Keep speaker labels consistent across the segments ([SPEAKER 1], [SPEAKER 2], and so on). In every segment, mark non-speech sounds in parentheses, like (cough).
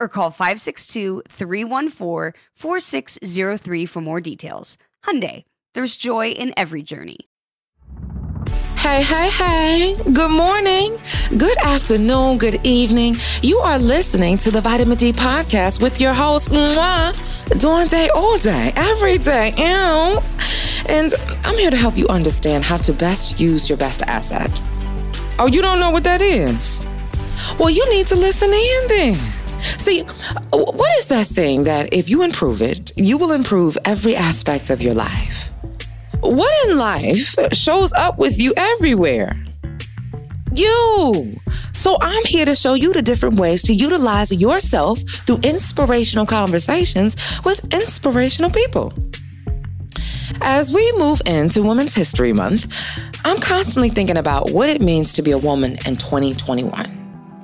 [SPEAKER 1] or call 562-314-4603 for more details. Hyundai, there's joy in every journey.
[SPEAKER 2] Hey, hey, hey. Good morning, good afternoon, good evening. You are listening to the Vitamin D podcast with your host, Mwah, doing day all day, every day. Ew. And I'm here to help you understand how to best use your best asset. Oh, you don't know what that is? Well, you need to listen in then. See, what is that thing that if you improve it, you will improve every aspect of your life? What in life shows up with you everywhere? You. So I'm here to show you the different ways to utilize yourself through inspirational conversations with inspirational people. As we move into Women's History Month, I'm constantly thinking about what it means to be a woman in 2021.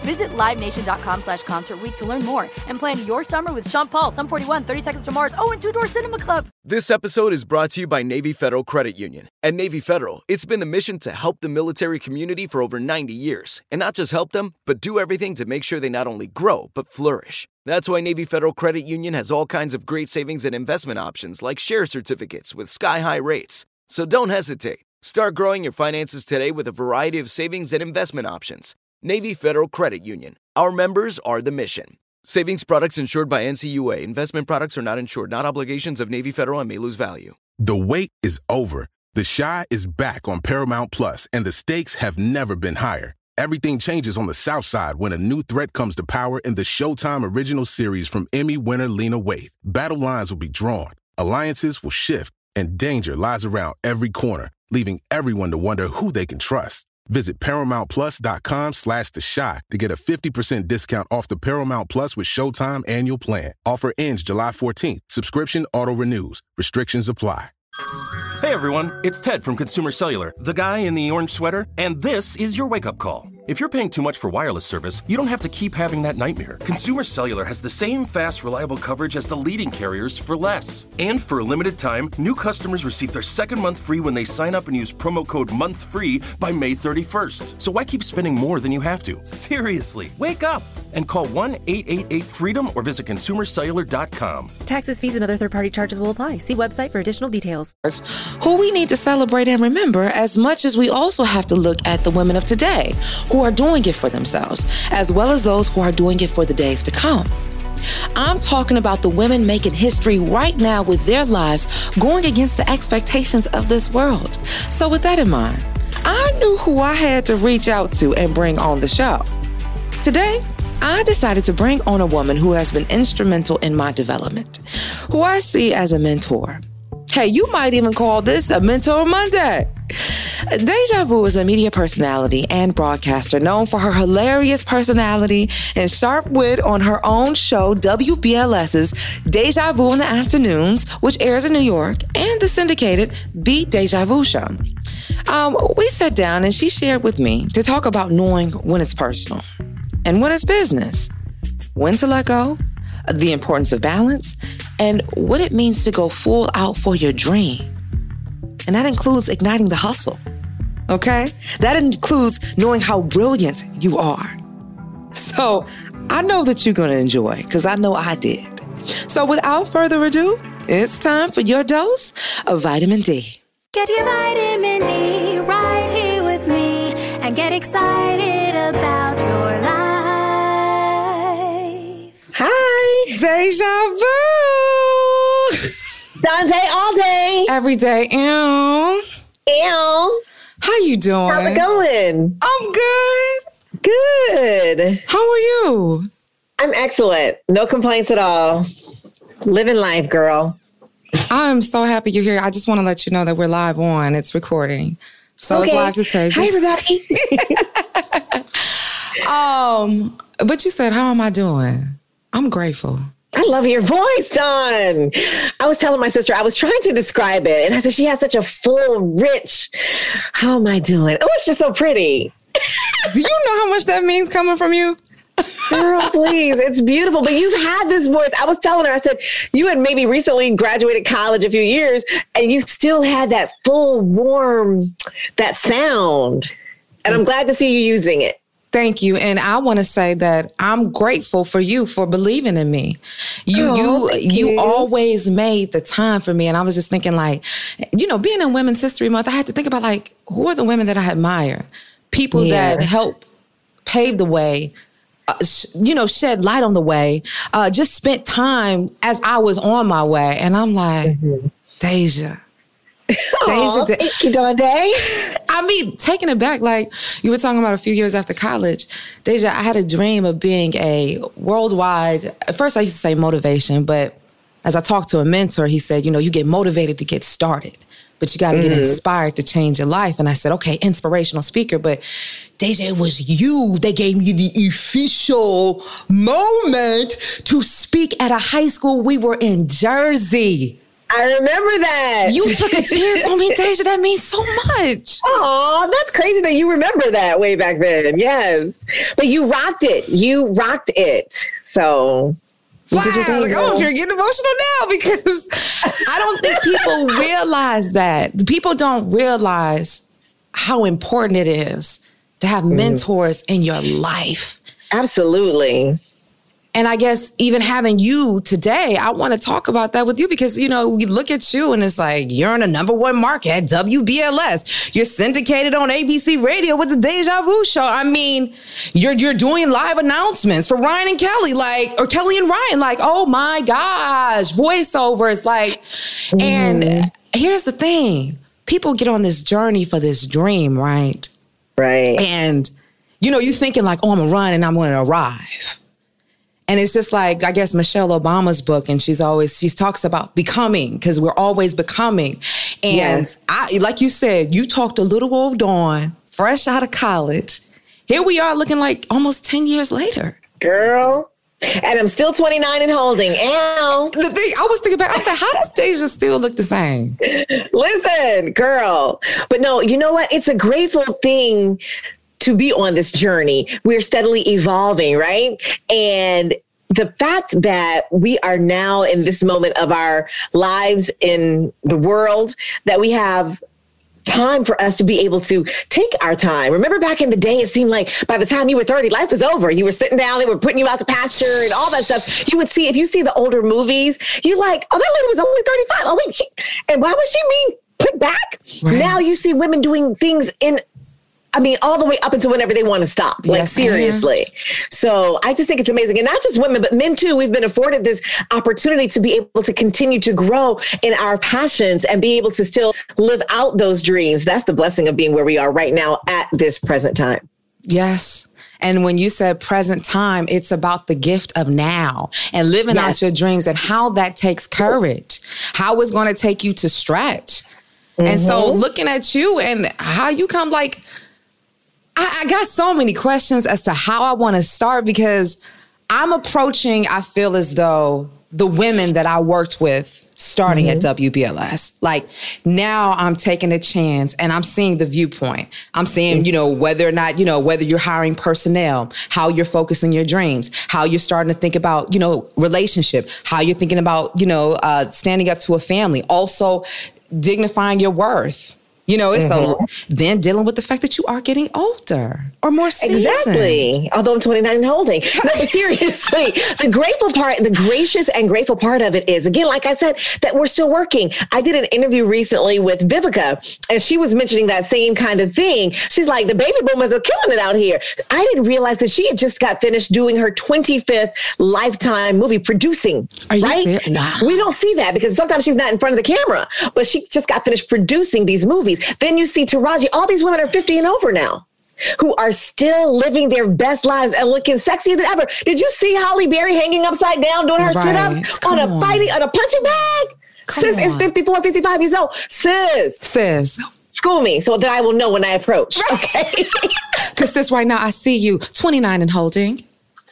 [SPEAKER 3] Visit LiveNation.com slash Concert to learn more and plan your summer with Sean Paul, Sum 41, 30 Seconds to Mars, oh, and Two Door Cinema Club.
[SPEAKER 4] This episode is brought to you by Navy Federal Credit Union. At Navy Federal, it's been the mission to help the military community for over 90 years. And not just help them, but do everything to make sure they not only grow, but flourish. That's why Navy Federal Credit Union has all kinds of great savings and investment options like share certificates with sky high rates. So don't hesitate. Start growing your finances today with a variety of savings and investment options. Navy Federal Credit Union. Our members are the mission. Savings products insured by NCUA. Investment products are not insured, not obligations of Navy Federal and may lose value.
[SPEAKER 5] The wait is over. The Chi is back on Paramount Plus, and the stakes have never been higher. Everything changes on the South Side when a new threat comes to power in the Showtime original series from Emmy winner Lena Waithe. Battle lines will be drawn, alliances will shift, and danger lies around every corner, leaving everyone to wonder who they can trust. Visit ParamountPlus.com slash The Chi to get a 50% discount off the Paramount Plus with Showtime annual plan. Offer ends July 14th. Subscription auto-renews. Restrictions apply.
[SPEAKER 6] Hey everyone, it's Ted from Consumer Cellular, the guy in the orange sweater, and this is your wake-up call. If you're paying too much for wireless service, you don't have to keep having that nightmare. Consumer Cellular has the same fast, reliable coverage as the leading carriers for less. And for a limited time, new customers receive their second month free when they sign up and use promo code MONTHFREE by May 31st. So why keep spending more than you have to? Seriously, wake up and call 1 888 freedom or visit consumercellular.com.
[SPEAKER 7] Taxes, fees, and other third party charges will apply. See website for additional details.
[SPEAKER 2] Who we need to celebrate and remember as much as we also have to look at the women of today who are doing it for themselves, as well as those who are doing it for the days to come. I'm talking about the women making history right now with their lives going against the expectations of this world. So, with that in mind, I knew who I had to reach out to and bring on the show. Today, I decided to bring on a woman who has been instrumental in my development, who I see as a mentor. Hey, you might even call this a Mentor Monday. Deja Vu is a media personality and broadcaster known for her hilarious personality and sharp wit on her own show, WBLS's Deja Vu in the Afternoons, which airs in New York, and the syndicated Beat Deja Vu show. Um, we sat down and she shared with me to talk about knowing when it's personal and when it's business, when to let go, the importance of balance, and what it means to go full out for your dream. And that includes igniting the hustle. Okay? That includes knowing how brilliant you are. So I know that you're to enjoy because I know I did. So without further ado, it's time for your dose of vitamin D.
[SPEAKER 8] Get your vitamin D right here with me and get excited
[SPEAKER 2] Deja Vu.
[SPEAKER 9] Dawn Day all day.
[SPEAKER 2] Every day. Ew.
[SPEAKER 9] Ew.
[SPEAKER 2] How you doing?
[SPEAKER 9] How's it going?
[SPEAKER 2] I'm good.
[SPEAKER 9] Good.
[SPEAKER 2] How are you?
[SPEAKER 9] I'm excellent. No complaints at all. Living life, girl.
[SPEAKER 2] I'm so happy you're here. I just want to let you know that we're live on. It's recording. So it's live to tape.
[SPEAKER 9] Hi, everybody. (laughs)
[SPEAKER 2] Um, but you said, how am I doing? I'm grateful.
[SPEAKER 9] I love your voice, Dawn. I was telling my sister, I was trying to describe it, and I said, she has such a full, rich, how am I doing? Oh, it's just so pretty. (laughs)
[SPEAKER 2] Do you know how much that means coming from you?
[SPEAKER 9] Girl, (laughs) please. It's beautiful. But you've had this voice. I was telling her, I said, you had maybe recently graduated college a few years, and you still had that full, warm, that sound. And I'm mm. glad to see you using it.
[SPEAKER 2] Thank you. And I want to say that I'm grateful for you for believing in me. You
[SPEAKER 9] Oh,
[SPEAKER 2] you you
[SPEAKER 9] you.
[SPEAKER 2] always made the time for me. And I was just thinking like, you know, being in Women's History Month, I had to think about like who are the women that I admire? People
[SPEAKER 9] Yeah.
[SPEAKER 2] that help pave the way. Uh, sh- you know, shed light on the way. Uh, just spent time as I was on my way, and I'm like, Deja, (laughs)
[SPEAKER 9] Aw,
[SPEAKER 2] De-
[SPEAKER 9] thank you, Dawn Day. (laughs)
[SPEAKER 2] I mean, taking it back, like you were talking about a few years after college, Deja, I had a dream of being a worldwide. At first, I used to say motivation, but as I talked to a mentor, he said, you know, you get motivated to get started, but you got to get mm-hmm. inspired to change your life. And I said, okay, inspirational speaker, but Deja, it was you that gave me the official moment to speak at a high school. We were in Jersey.
[SPEAKER 9] I remember that.
[SPEAKER 2] You took a chance on me, (laughs) Deja. That means so much.
[SPEAKER 9] Oh, that's crazy that you remember that way back then. Yes. But you rocked it. You rocked it. So
[SPEAKER 2] Wow,
[SPEAKER 9] did your thing,
[SPEAKER 2] like, oh, you're getting emotional now because I don't think people (laughs) realize that. People don't realize how important it is to have
[SPEAKER 9] Mm-hmm.
[SPEAKER 2] mentors in your life.
[SPEAKER 9] Absolutely.
[SPEAKER 2] And I guess even having you today, I want to talk about that with you because, you know, we look at you and it's like you're in a number one market at WBLS. You're syndicated on ABC Radio with the Deja Vu show. I mean, you're you're doing live announcements for Ryan and Kelly, like, or Kelly and Ryan, like, oh my gosh, voiceovers, like, and mm-hmm. here's the thing. People get on this journey for this dream, right?
[SPEAKER 9] Right.
[SPEAKER 2] And you know, you're thinking like, oh, I'm gonna run and I'm gonna arrive. And it's just like, I guess Michelle Obama's book, and she's always, she talks about becoming, because we're always becoming. And
[SPEAKER 9] Yes.
[SPEAKER 2] I, like you said, you talked a little old Dawn, fresh out of college. Here we are looking like almost 10 years later.
[SPEAKER 9] Girl. And I'm still 29 and holding. Ow.
[SPEAKER 2] The thing, I was thinking about, I said, how does Deja still look the same?
[SPEAKER 9] Listen, girl. But no, you know what? It's a grateful thing to be on this journey. We're steadily evolving, right? And the fact that we are now in this moment of our lives in the world, that we have time for us to be able to take our time. Remember back in the day, it seemed like by the time you were 30, life was over. You were sitting down, they were putting you out to pasture and all that stuff. You would see, if you see the older movies, you're like, oh, that lady was only 35. Oh, wait, she, and why was she being put back? Right. Now you see women doing things in I mean, all the way up until whenever they want to stop. Like yes, seriously. So I just think it's amazing. And not just women, but men too. We've been afforded this opportunity to be able to continue to grow in our passions and be able to still live out those dreams. That's the blessing of being where we are right now at this present time.
[SPEAKER 2] Yes. And when you said present time, it's about the gift of now and living yes. out your dreams and how that takes courage, how it's going to take you to stretch. Mm-hmm. And so mm-hmm. looking at you and how you come like, I, I got so many questions as to how I want to start because I'm approaching, I feel as though the women that I worked with starting mm-hmm. at WBLS. Like now I'm taking a chance and I'm seeing the viewpoint. I'm seeing, you know, whether or not, you know, whether you're hiring personnel, how you're focusing your dreams, how you're starting to think about, you know, relationship, how you're thinking about, you know, uh, standing up to a family, also dignifying your worth you know, it's mm-hmm. so then dealing with the fact that you are getting older or more seasoned.
[SPEAKER 9] Exactly. Although I'm 29 and holding. (laughs) No, but seriously, the grateful part, the gracious and grateful part of it is, again, like I said, that we're still working. I did an interview recently with Vivica, and she was mentioning that same kind of thing. She's like, the baby boomers are killing it out here. I didn't realize that she had just got finished doing her 25th lifetime movie producing.
[SPEAKER 2] Are you
[SPEAKER 9] right?
[SPEAKER 2] serious? Wow.
[SPEAKER 9] We don't see that because sometimes she's not in front of the camera, but she just got finished producing these movies. Then you see Taraji, all these women are 50 and over now who are still living their best lives and looking sexier than ever. Did you see Halle Berry hanging upside down doing her right. sit-ups on a on. fighting on a punching bag? Come Sis on. is 54, 55 years old. Sis.
[SPEAKER 2] Sis.
[SPEAKER 9] School me so that I will know when I approach. Okay. (laughs)
[SPEAKER 2] Because sis, right now I see you 29 and holding.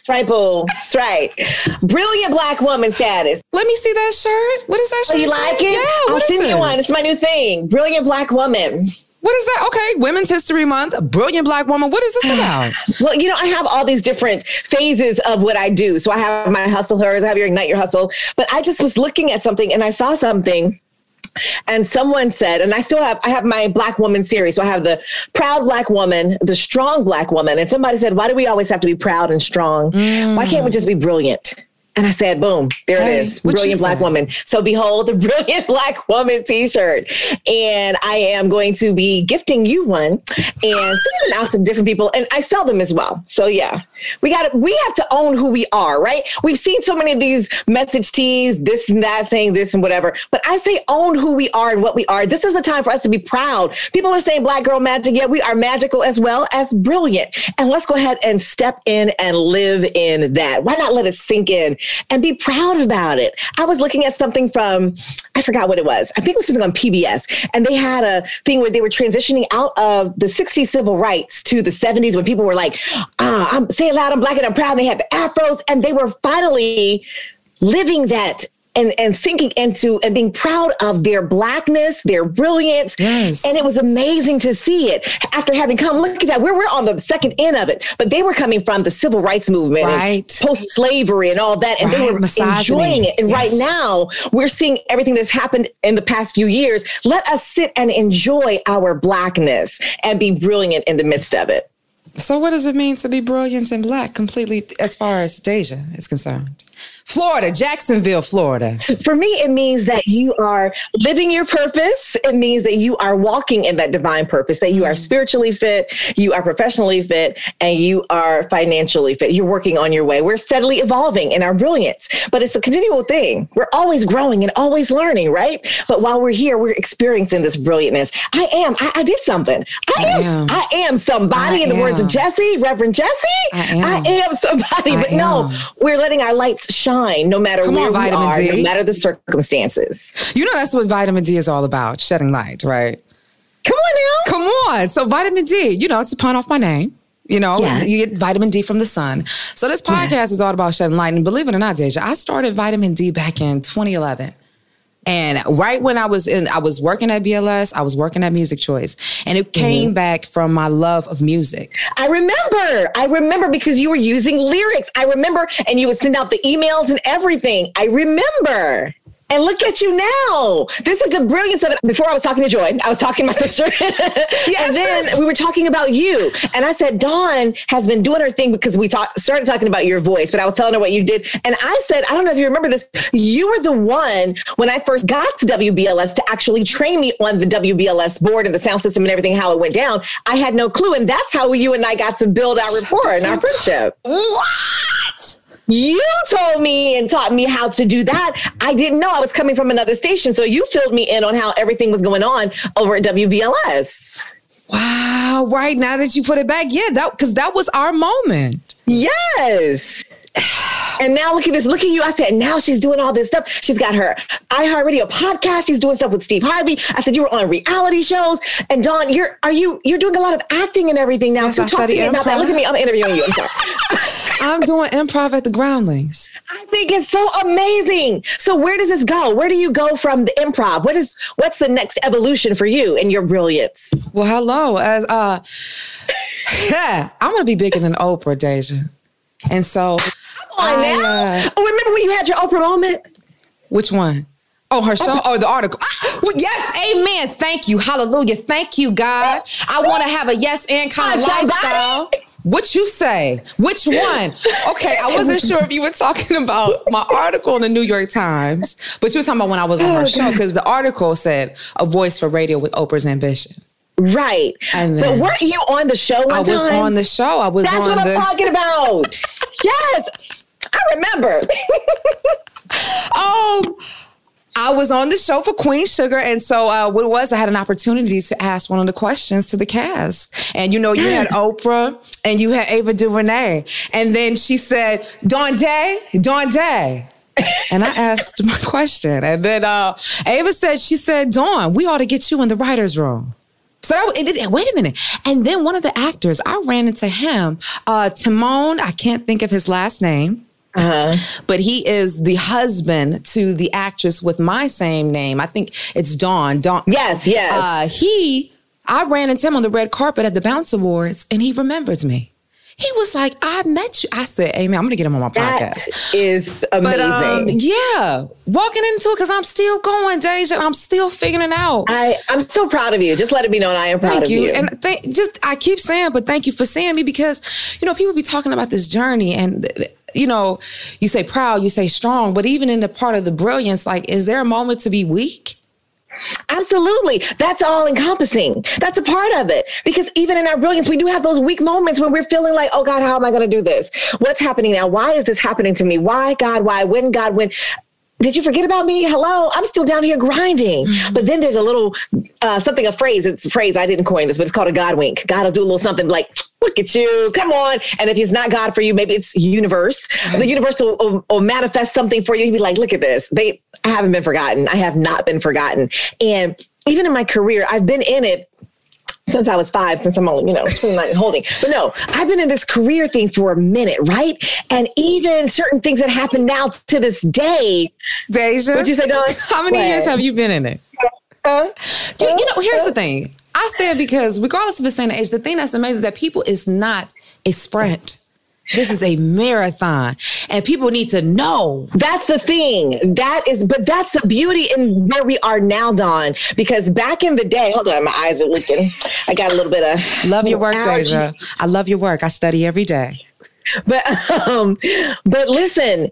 [SPEAKER 9] That's right, boo. That's right. Brilliant black woman status.
[SPEAKER 2] Let me see that shirt. What is that shirt?
[SPEAKER 9] Oh, you like it?
[SPEAKER 2] Yeah,
[SPEAKER 9] I'll send this? you one. It's my new thing. Brilliant black woman.
[SPEAKER 2] What is that? Okay, Women's History Month, brilliant black woman. What is this about? (sighs)
[SPEAKER 9] well, you know, I have all these different phases of what I do. So I have my hustle hers, I have your ignite your hustle. But I just was looking at something and I saw something and someone said and i still have i have my black woman series. So i have the proud black woman the strong black woman. And somebody said why do we always have to be proud and strong? Mm. why can't we just be brilliant and I said, boom, there hey, it is. Brilliant black woman. So behold the (laughs) brilliant black woman t-shirt. And I am going to be gifting you one and sending out to different people. And I sell them as well. So yeah, we got we have to own who we are, right? We've seen so many of these message tees, this and that, saying this and whatever. But I say own who we are and what we are. This is the time for us to be proud. People are saying black girl magic. Yeah, we are magical as well as brilliant. And let's go ahead and step in and live in that. Why not let it sink in? And be proud about it. I was looking at something from, I forgot what it was. I think it was something on PBS. And they had a thing where they were transitioning out of the 60s civil rights to the 70s when people were like, ah, I'm say it loud, I'm black and I'm proud. And they had the afros and they were finally living that and, and sinking into and being proud of their blackness, their brilliance.
[SPEAKER 2] Yes.
[SPEAKER 9] And it was amazing to see it after having come. Look at that. We're, we're on the second end of it, but they were coming from the civil rights movement,
[SPEAKER 2] right.
[SPEAKER 9] post slavery and all that. And right. they were Misogyny. enjoying it. And yes. right now we're seeing everything that's happened in the past few years. Let us sit and enjoy our blackness and be brilliant in the midst of it.
[SPEAKER 2] So, what does it mean to be brilliant and black completely as far as Deja is concerned? Florida, Jacksonville, Florida.
[SPEAKER 9] For me, it means that you are living your purpose. It means that you are walking in that divine purpose, that you are mm. spiritually fit, you are professionally fit, and you are financially fit. You're working on your way. We're steadily evolving in our brilliance, but it's a continual thing. We're always growing and always learning, right? But while we're here, we're experiencing this brilliantness. I am. I, I did something. I, I am, am. I am somebody. I in the am. words of Jesse, Reverend Jesse, I am, I am somebody. but no, we're letting our lights shine no matter
[SPEAKER 2] Come
[SPEAKER 9] where
[SPEAKER 2] on,
[SPEAKER 9] we
[SPEAKER 2] vitamin
[SPEAKER 9] are,
[SPEAKER 2] D.
[SPEAKER 9] no matter the circumstances.
[SPEAKER 2] You know that's what vitamin D is all about, shedding light, right?
[SPEAKER 9] Come on now.
[SPEAKER 2] Come on. So vitamin D, you know, it's a pun off my name. You know, yeah. you get vitamin D from the sun. So this podcast yeah. is all about shedding light. And believe it or not, Deja, I started vitamin D back in 2011. And right when I was in, I was working at BLS, I was working at Music Choice, and it came mm-hmm. back from my love of music.
[SPEAKER 9] I remember, I remember because you were using lyrics. I remember, and you would send out the emails and everything. I remember. And look at you now. This is the brilliance of it. Before I was talking to Joy, I was talking to my sister. (laughs) yes, and then we were talking about you. And I said, Dawn has been doing her thing because we talk, started talking about your voice, but I was telling her what you did. And I said, I don't know if you remember this. You were the one when I first got to WBLS to actually train me on the WBLS board and the sound system and everything, how it went down. I had no clue. And that's how you and I got to build our rapport and our friendship.
[SPEAKER 2] What?
[SPEAKER 9] You told me and taught me how to do that. I didn't know I was coming from another station. So you filled me in on how everything was going on over at WBLS.
[SPEAKER 2] Wow. Right now that you put it back. Yeah, that because that was our moment.
[SPEAKER 9] Yes. And now look at this. Look at you. I said, now she's doing all this stuff. She's got her iHeartRadio podcast. She's doing stuff with Steve Harvey. I said, you were on reality shows. And Dawn, you're are you you're doing a lot of acting and everything now. Yes, so I talk to me about that. Look at me. I'm interviewing you. I'm sorry. (laughs)
[SPEAKER 2] I'm doing improv at the Groundlings.
[SPEAKER 9] I think it's so amazing. So where does this go? Where do you go from the improv? What is what's the next evolution for you and your brilliance?
[SPEAKER 2] Well, hello. As uh yeah, I'm gonna be bigger than Oprah, Deja. And so Come
[SPEAKER 9] on I, now. Uh, oh, remember when you had your Oprah moment?
[SPEAKER 2] Which one? Oh, her show or oh, the article. Ah, well, yes, amen. Thank you. Hallelujah. Thank you, God. I want to have a yes and kind of lifestyle. What you say? Which one? Okay, I (laughs) wasn't sure if you were talking about my article in the New York Times, but you were talking about when I was on her oh, show because the article said a voice for radio with Oprah's ambition.
[SPEAKER 9] Right. Then, but weren't you on the show I
[SPEAKER 2] was
[SPEAKER 9] time?
[SPEAKER 2] on the show. I was
[SPEAKER 9] That's what
[SPEAKER 2] the-
[SPEAKER 9] I'm talking about. (laughs) yes. I remember. (laughs)
[SPEAKER 2] um, I was on the show for Queen Sugar. And so uh, what it was, I had an opportunity to ask one of the questions to the cast. And you know, you had Oprah and you had Ava DuVernay. And then she said, Dawn Day, Dawn Day. and I asked my question. And then uh, Ava said, she said, Dawn, we ought to get you in the writer's room. So that, it, wait a minute. And then one of the actors, I ran into him, uh, Timon, I can't think of his last name. Uh-huh. But he is the husband to the actress with my same name. I think it's Dawn. Dawn.
[SPEAKER 9] Yes, yes.
[SPEAKER 2] Uh, he, I ran into him on the red carpet at the Bounce Awards, and he remembers me. He was like, I met you. I said, Hey, man, I'm going to get him on my podcast.
[SPEAKER 9] That is amazing. But, um,
[SPEAKER 2] yeah, walking into it because I'm still going, Deja. I'm still figuring it out.
[SPEAKER 9] I, I'm so proud of you. Just letting me know I am proud
[SPEAKER 2] thank
[SPEAKER 9] of
[SPEAKER 2] you.
[SPEAKER 9] you.
[SPEAKER 2] And th- just, I keep saying, but thank you for seeing me because, you know, people be talking about this journey and you know, you say proud, you say strong, but even in the part of the brilliance, like, is there a moment to be weak?
[SPEAKER 9] Absolutely. That's all encompassing. That's a part of it. Because even in our brilliance, we do have those weak moments when we're feeling like, oh God, how am I going to do this? What's happening now? Why is this happening to me? Why, God? Why? When, God? When? did you forget about me? Hello, I'm still down here grinding. Mm-hmm. But then there's a little uh, something, a phrase. It's a phrase I didn't coin this, but it's called a God wink. God will do a little something like, look at you, come on. And if it's not God for you, maybe it's universe. The universe will, will, will manifest something for you. You'd be like, look at this. They I haven't been forgotten. I have not been forgotten. And even in my career, I've been in it since I was five, since I'm only, you know, 29 and holding. But no, I've been in this career thing for a minute, right? And even certain things that happen now to this day.
[SPEAKER 2] Deja?
[SPEAKER 9] What'd you say, Dawn? (laughs)
[SPEAKER 2] How many what? years have you been in it? Uh, you, you know, here's the thing. I said because regardless of the same age, the thing that's amazing is that people is not a sprint. This is a marathon and people need to know.
[SPEAKER 9] That's the thing. That is, but that's the beauty in where we are now, Dawn. Because back in the day, hold on, my eyes are looking. I got a little bit of
[SPEAKER 2] love your work, Deja. I love your work. I study every day.
[SPEAKER 9] But (laughs) um, but listen,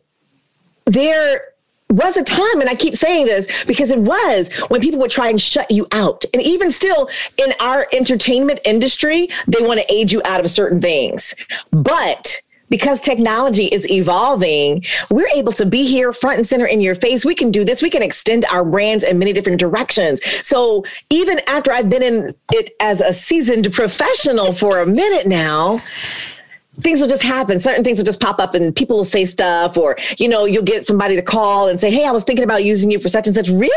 [SPEAKER 9] there was a time, and I keep saying this because it was when people would try and shut you out. And even still in our entertainment industry, they want to aid you out of certain things. But because technology is evolving, we're able to be here front and center in your face. We can do this. We can extend our brands in many different directions. So even after I've been in it as a seasoned professional for a minute now, things will just happen. Certain things will just pop up and people will say stuff, or, you know, you'll get somebody to call and say, Hey, I was thinking about using you for such and such. Really?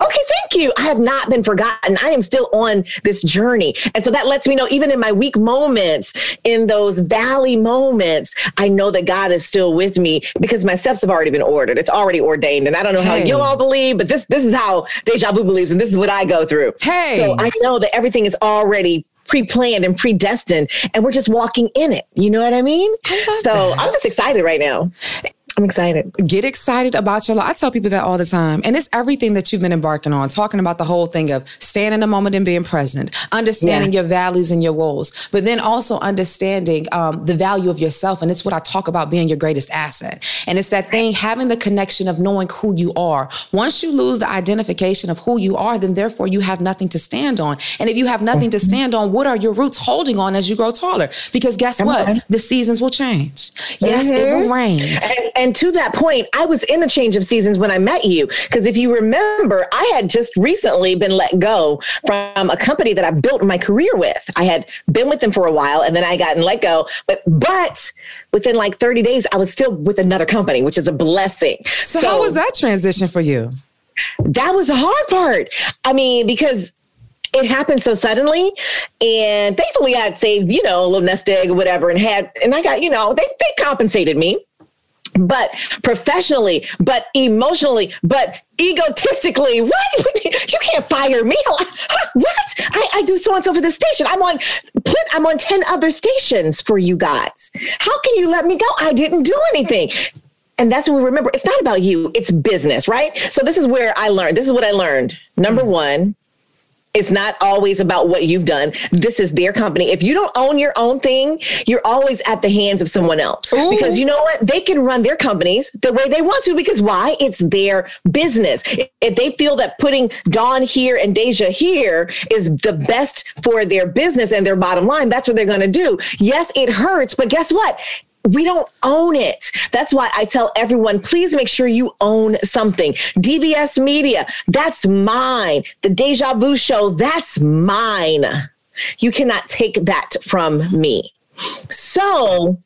[SPEAKER 9] Okay, thank you. I have not been forgotten. I am still on this journey. And so that lets me know, even in my weak moments, in those valley moments, I know that God is still with me because my steps have already been ordered. It's already ordained. And I don't know hey. how you all believe, but this this is how Deja Vu believes, and this is what I go through.
[SPEAKER 2] Hey.
[SPEAKER 9] So I know that everything is already pre-planned and predestined and we're just walking in it. You know what i mean? I so that. i'm just excited right now I'm excited.
[SPEAKER 2] Get excited about your life. I tell people that all the time. And it's everything that you've been embarking on, talking about the whole thing of staying in the moment and being present, understanding yeah. your valleys and your woes, but then also understanding um, the value of yourself. And it's what I talk about being your greatest asset. And it's that thing, having the connection of knowing who you are. Once you lose the identification of who you are, then therefore you have nothing to stand on. And if you have nothing to stand on, what are your roots holding on as you grow taller? Because guess what? The seasons will change. Yes, mm-hmm. it will mm-hmm. rain.
[SPEAKER 9] And, and and to that point, I was in a change of seasons when I met you. Because if you remember, I had just recently been let go from a company that I built my career with. I had been with them for a while and then I got let go. But but within like 30 days, I was still with another company, which is a blessing.
[SPEAKER 2] So, so how was that transition for you?
[SPEAKER 9] That was the hard part. I mean, because it happened so suddenly and thankfully i had saved you know a little nest egg or whatever and had and i got you know they, they compensated me but professionally, but emotionally, but egotistically. (laughs) What? You can't fire me. (laughs) What? I, I do so and so for the station. I'm on I'm on 10 other stations for you guys. How can you let me go? I didn't do anything. And that's what we remember it's not about you, it's business, right? So this is where I learned. This is what I learned. Number mm. one, it's not always about what you've done. This is their company. If you don't own your own thing, you're always at the hands of someone else. Ooh. Because you know what? They can run their companies the way they want to because why? It's their business. If they feel that putting Dawn here and Deja here is the best for their business and their bottom line, that's what they're going to do. Yes, it hurts, but guess what? We don't own it. That's why I tell everyone, please make sure you own something. DVS Media, that's mine. The Deja Vu Show, that's mine. You cannot take that from me. So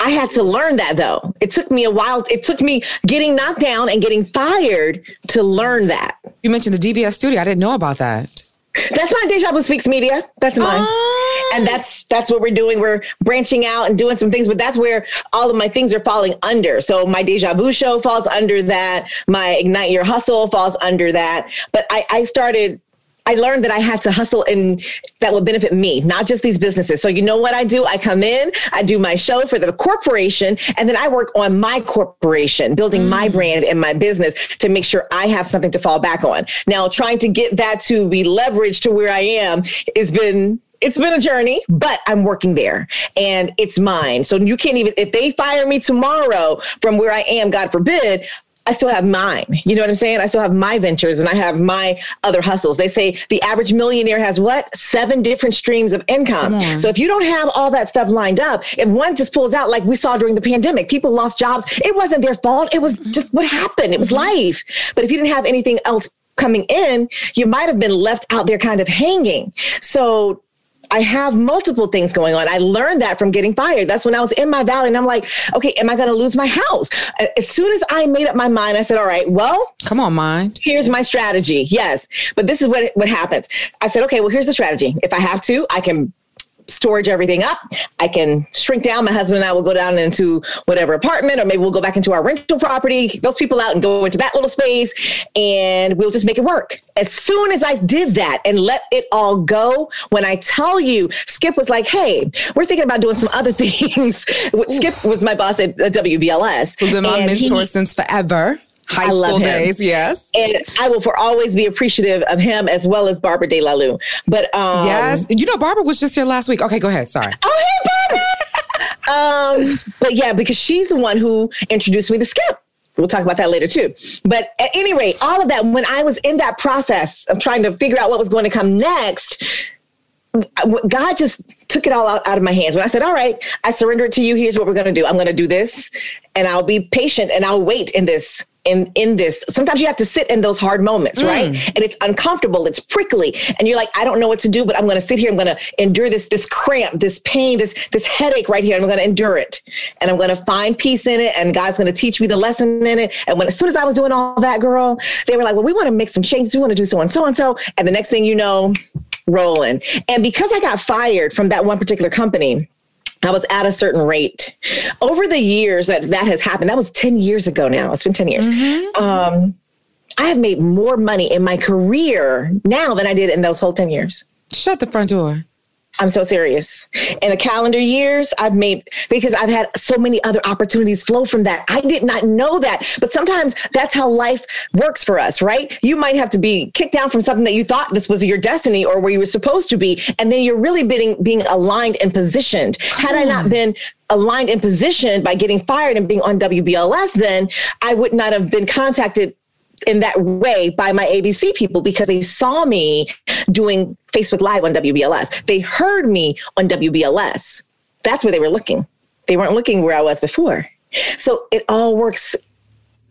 [SPEAKER 9] I had to learn that though. It took me a while. It took me getting knocked down and getting fired to learn that.
[SPEAKER 2] You mentioned the DVS studio. I didn't know about that.
[SPEAKER 9] That's my Deja Vu Speaks Media. That's mine. Oh. And that's that's what we're doing. We're branching out and doing some things, but that's where all of my things are falling under. So my Deja Vu show falls under that. My Ignite Your Hustle falls under that. But I, I started I learned that I had to hustle and that would benefit me, not just these businesses. So you know what I do? I come in, I do my show for the corporation, and then I work on my corporation, building mm. my brand and my business to make sure I have something to fall back on. Now, trying to get that to be leveraged to where I am has been it's been a journey, but I'm working there and it's mine. So you can't even, if they fire me tomorrow from where I am, God forbid, I still have mine. You know what I'm saying? I still have my ventures and I have my other hustles. They say the average millionaire has what? Seven different streams of income. So if you don't have all that stuff lined up, if one just pulls out, like we saw during the pandemic, people lost jobs. It wasn't their fault. It was just what happened. It was mm-hmm. life. But if you didn't have anything else coming in, you might have been left out there kind of hanging. So I have multiple things going on. I learned that from getting fired. That's when I was in my valley and I'm like, okay, am I going to lose my house? As soon as I made up my mind, I said, all right, well,
[SPEAKER 2] come on, mind.
[SPEAKER 9] Here's my strategy. Yes. But this is what, what happens. I said, okay, well, here's the strategy. If I have to, I can storage everything up. I can shrink down. My husband and I will go down into whatever apartment, or maybe we'll go back into our rental property, those people out and go into that little space, and we'll just make it work. As soon as I did that and let it all go, when I tell you, Skip was like, hey, we're thinking about doing some other (laughs) things. Skip was my boss at WBLS.
[SPEAKER 2] Who's been my mentor he, since forever high school days. Yes.
[SPEAKER 9] And I will for always be appreciative of him as well as Barbara De La Lou. But um,
[SPEAKER 2] yes, you know, Barbara was just here last week. Okay, go ahead. Sorry.
[SPEAKER 9] Oh, hey, Barbara. (laughs) um, but yeah, because she's the one who introduced me to Skip. We'll talk about that later too. But at any rate, all of that, when I was in that process of trying to figure out what was going to come next, God just took it all out, out of my hands. When I said, All right, I surrender it to you. Here's what we're going to do. I'm going to do this and I'll be patient and I'll wait in this in in this. Sometimes you have to sit in those hard moments,
[SPEAKER 2] Mm.
[SPEAKER 9] right? And it's uncomfortable, it's prickly, and you're like, I don't know what to do, but I'm going to sit here. I'm going to endure this this cramp, this pain, this this headache right here. I'm going to endure it, and I'm going to find peace in it. And God's going to teach me the lesson in it. And when as soon as I was doing all that, girl, they were like, Well, we want to make some changes. We want to do so and so and so. And the next thing you know, rolling. And because I got fired from that one particular company. I was at a certain rate. Over the years that that has happened, that was 10 years ago now. It's been 10 years. Um, I have made more money in my career now than I did in those whole 10 years.
[SPEAKER 2] Shut the front door.
[SPEAKER 9] I'm so serious. In the calendar years, I've made because I've had so many other opportunities flow from that. I did not know that, but sometimes that's how life works for us, right? You might have to be kicked down from something that you thought this was your destiny or where you were supposed to be, and then you're really being being aligned and positioned. Had I not hmm. been aligned and positioned by getting fired and being on WBLS, then I would not have been contacted in that way by my ABC people because they saw me doing Facebook Live on WBLS. They heard me on WBLS. That's where they were looking. They weren't looking where I was before. So it all works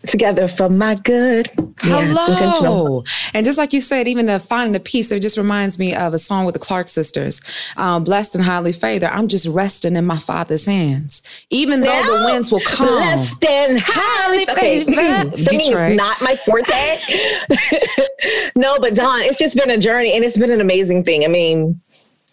[SPEAKER 9] together for my good. Yeah.
[SPEAKER 2] Hello. And just like you said, even the finding the peace, it just reminds me of a song with the Clark sisters, um, Blessed and Highly Favored. I'm just resting in my Father's hands. Even though the winds will come.
[SPEAKER 9] Blessed and highly favored. (laughs) Singing is not my forte. (laughs) no, but Dawn, it's just been a journey and it's been an amazing thing. I mean,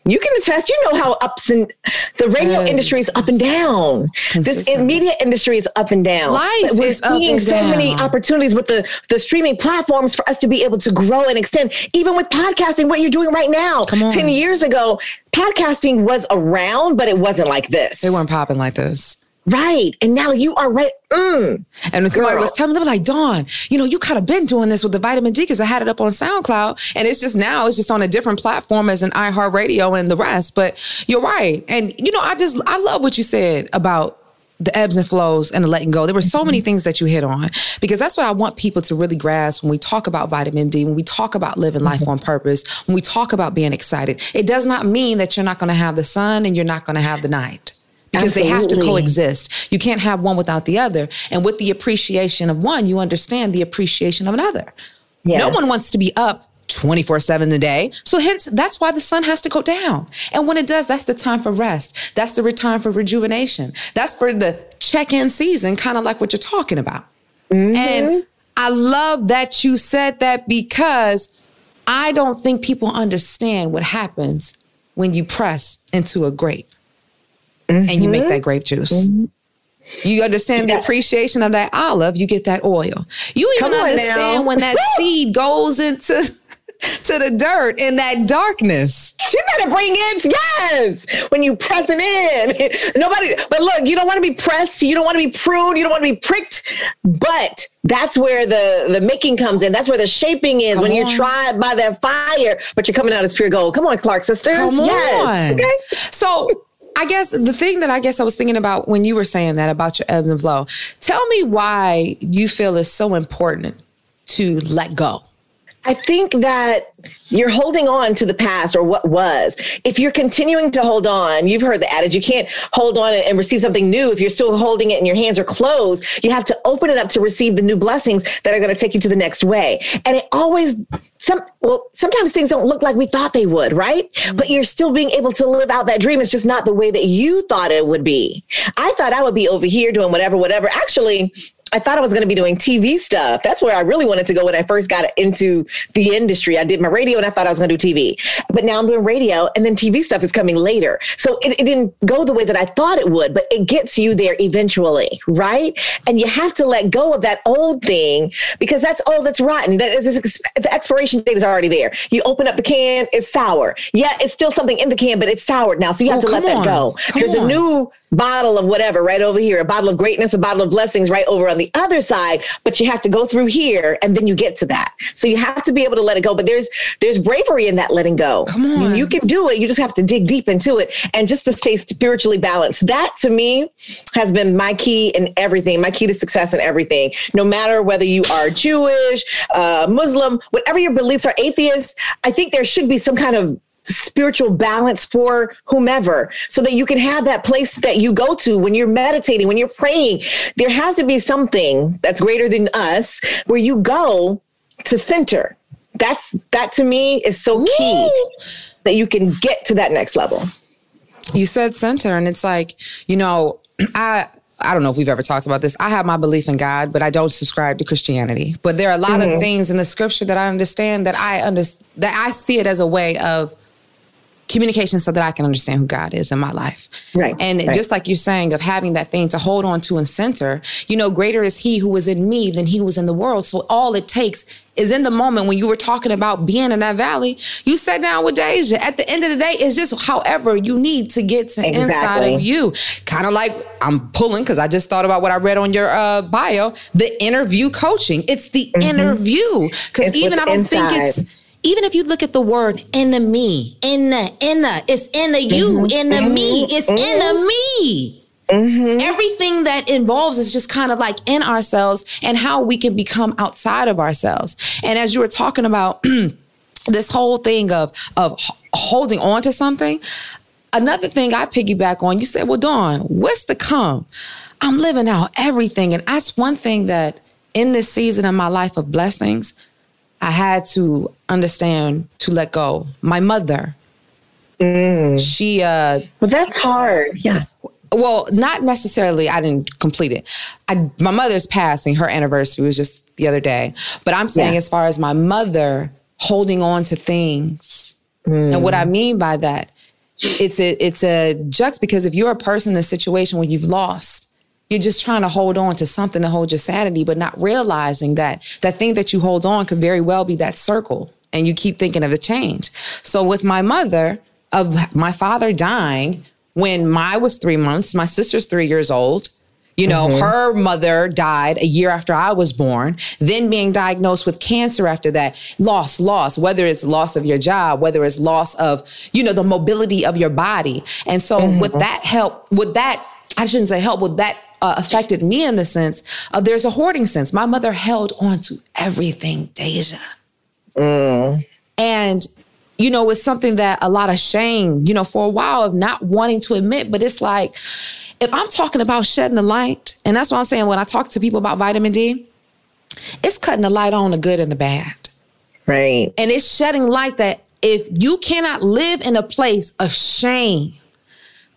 [SPEAKER 9] you can attest, you know how ups and the radio
[SPEAKER 2] Yes.
[SPEAKER 9] industry is up and down. This media industry is up and down.
[SPEAKER 2] Life
[SPEAKER 9] We're seeing so many opportunities with the, the streaming platforms for us to be able to grow and extend, even with podcasting, what you're doing right now.
[SPEAKER 2] Come on.
[SPEAKER 9] 10 years ago, podcasting was around, but it wasn't like this.
[SPEAKER 2] They weren't popping like this.
[SPEAKER 9] Right. And now you are right. Mm.
[SPEAKER 2] And when somebody was telling me, they were like, Dawn, you know, you could have been doing this with the vitamin D because I had it up on SoundCloud. And it's just now, it's just on a different platform as an iHeartRadio and the rest. But you're right. And, you know, I just, I love what you said about the ebbs and flows and the letting go. There were so many things that you hit on because that's what I want people to really grasp when we talk about vitamin D, when we talk about living life on purpose, when we talk about being excited. It does not mean that you're not going to have the sun and you're not going to have the night because they have to coexist. You can't have one without the other. And with the appreciation of one, you understand the appreciation of another. No one wants to be up 24 7 a day. So, hence, that's why the sun has to go down. And when it does, that's the time for rest. That's the time for rejuvenation. That's for the check in season, kind of like what you're talking about. Mm-hmm. And I love that you said that because I don't think people understand what happens when you press into a grape and you make that mm-hmm. grape juice. Mm-hmm. You understand the
[SPEAKER 9] Yeah.
[SPEAKER 2] appreciation of that olive, you get that oil. You even understand
[SPEAKER 9] now.
[SPEAKER 2] when that (laughs) seed goes into (laughs) to the dirt in that darkness.
[SPEAKER 9] You better bring it, yes. When you press it in, (laughs) nobody. But look, you don't want to be pressed. You don't want to be pruned. You don't want to be pricked. But that's where the the making comes in. That's where the shaping is.
[SPEAKER 2] Come
[SPEAKER 9] when you're tried by that fire, but you're coming out as pure gold. Come on, Clark sisters.
[SPEAKER 2] Come
[SPEAKER 9] yes.
[SPEAKER 2] on.
[SPEAKER 9] Okay.
[SPEAKER 2] So I guess the thing that I guess I was thinking about when you were saying that about your ebbs and flow, tell me why you feel it's so important to let go.
[SPEAKER 9] I think that you're holding on to the past or what was. If you're continuing to hold on, you've heard the adage, you can't hold on and receive something new if you're still holding it and your hands are closed. You have to open it up to receive the new blessings that are going to take you to the next way. And it always some well, sometimes things don't look like we thought they would, right? But you're still being able to live out that dream. It's just not the way that you thought it would be. I thought I would be over here doing whatever, whatever. Actually, I thought I was going to be doing TV stuff. That's where I really wanted to go when I first got into the industry. I did my radio and I thought I was going to do TV. But now I'm doing radio and then TV stuff is coming later. So it, it didn't go the way that I thought it would, but it gets you there eventually, right? And you have to let go of that old thing because that's old, that's rotten. That is, the expiration date is already there. You open up the can, it's sour. Yeah, it's still something in the can, but it's soured now. So you have
[SPEAKER 2] Oh,
[SPEAKER 9] to let that
[SPEAKER 2] on.
[SPEAKER 9] go.
[SPEAKER 2] Come
[SPEAKER 9] There's
[SPEAKER 2] on.
[SPEAKER 9] a new bottle of whatever right over here, a bottle of greatness, a bottle of blessings right over on the other side, but you have to go through here and then you get to that. So you have to be able to let it go, but there's there's bravery in that letting go.
[SPEAKER 2] Come on.
[SPEAKER 9] You, you can do it. You just have to dig deep into it and just to stay spiritually balanced. That to me has been my key in everything, my key to success in everything. No matter whether you are Jewish, uh, Muslim, whatever your beliefs are, atheist, I think there should be some kind of spiritual balance for whomever so that you can have that place that you go to when you're meditating, when you're praying. There has to be something that's greater than us where you go to center. That's that to me is so key that you can get to that next level.
[SPEAKER 2] You said center, and it's like, you know, I I don't know if we've ever talked about this. I have my belief in God, but I don't subscribe to Christianity. But there are a lot
[SPEAKER 9] Mhm.
[SPEAKER 2] of things in the scripture that I understand that I under, that I see it as a way of communication so that I can understand who God is in my life.
[SPEAKER 9] Right.
[SPEAKER 2] And
[SPEAKER 9] right.
[SPEAKER 2] just like you're saying of having that thing to hold on to and center, you know, greater is he who is in me than he who was in the world. So all it takes is in the moment when you were talking about being in that valley, you sat down with Deja. At the end of the day, it's just however you need to get to inside of you. Kind of like I'm pulling because I just thought about what I read on your uh, bio, the interview coaching. It's the interview. Because even I don't
[SPEAKER 9] what's
[SPEAKER 2] think it's even if you look at the word enemy, inna, inna, it's inna you, mm-hmm. inna me, mm-hmm. it's inna mm-hmm. me. Everything that involves is just kind of like in ourselves and how we can become outside of ourselves. And as you were talking about (clears throat) this whole thing of of holding on to something, another thing I piggyback on, you said, well, Dawn, what's to come? I'm living out everything. And that's one thing that in this season of my life of blessings, I had to understand to let go. My mother, she uh
[SPEAKER 9] But that's hard. Yeah.
[SPEAKER 2] well, not necessarily. I didn't complete it. I, my mother's passing. Her anniversary was just the other day. But I'm saying,
[SPEAKER 9] Yeah.
[SPEAKER 2] as far as my mother holding on to things, and what I mean by that, it's a it's a jux because if you're a person in a situation where you've lost, you're just trying to hold on to something to hold your sanity, but not realizing that that thing that you hold on could very well be that circle, and you keep thinking of a change. So with my mother, of my father dying when I was three months, my sister's three years old. You know, mm-hmm. her mother died a year after I was born, then being diagnosed with cancer after that. Loss, loss, whether it's loss of your job, whether it's loss of, you know, the mobility of your body. And so mm-hmm. with that help, with that, I shouldn't say help, but that uh, affected me in the sense of there's a hoarding sense. My mother held on to everything, Deja. And, you know, it's something that a lot of shame, you know, for a while of not wanting to admit, but it's like, if I'm talking about shedding the light, and that's what I'm saying when I talk to people about vitamin D, it's cutting the light on the good and the bad.
[SPEAKER 9] Right.
[SPEAKER 2] And it's shedding light that if you cannot live in a place of shame,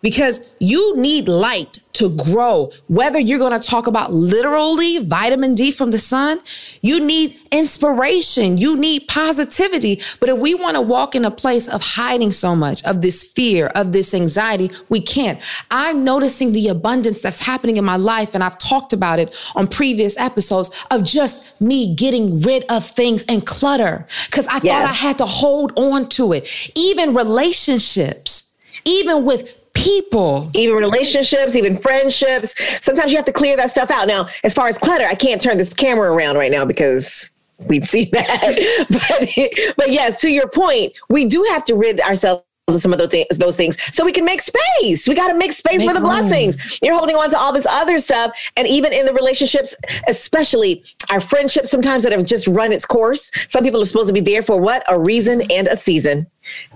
[SPEAKER 2] because you need light to grow. Whether you're going to talk about literally vitamin D from the sun, you need inspiration, you need positivity. But if we want to walk in a place of hiding so much of this fear, of this anxiety, we can't. I'm noticing the abundance that's happening in my life, and I've talked about it on previous episodes of just me getting rid of things and clutter because I thought I had to hold on to it. Even relationships, even with people.
[SPEAKER 9] Even relationships, even friendships. Sometimes you have to clear that stuff out. Now, as far as clutter, I can't turn this camera around right now because we'd see (laughs) that. but, but yes, to your point, we do have to rid ourselves of some of those things, those things so we can make space. We got to make space
[SPEAKER 2] Make
[SPEAKER 9] for the
[SPEAKER 2] room.
[SPEAKER 9] blessings. You're holding on to all this other stuff. And even in the relationships, especially our friendships, sometimes that have just run its course. Some people are supposed to be there for what? A reason and a season.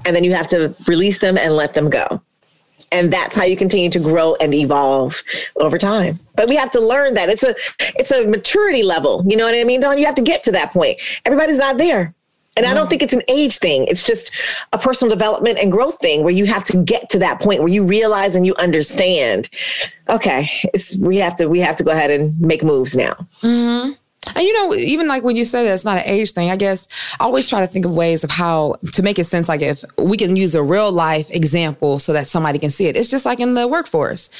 [SPEAKER 9] And then you have to release them and let them go. And that's how you continue to grow and evolve over time. But we have to learn that it's a it's a maturity level. You know what I mean, Dawn? You have to get to that point. Everybody's not there. And I don't think it's an age thing. It's just a personal development and growth thing where you have to get to that point where you realize and you understand. Okay, it's we have to we have to go ahead and make moves now. Mm-hmm.
[SPEAKER 2] And you know, even like when you say that it's not an age thing, I guess I always try to think of ways of how to make it sense. Like if we can use a real life example so that somebody can see it. It's just like in the workforce.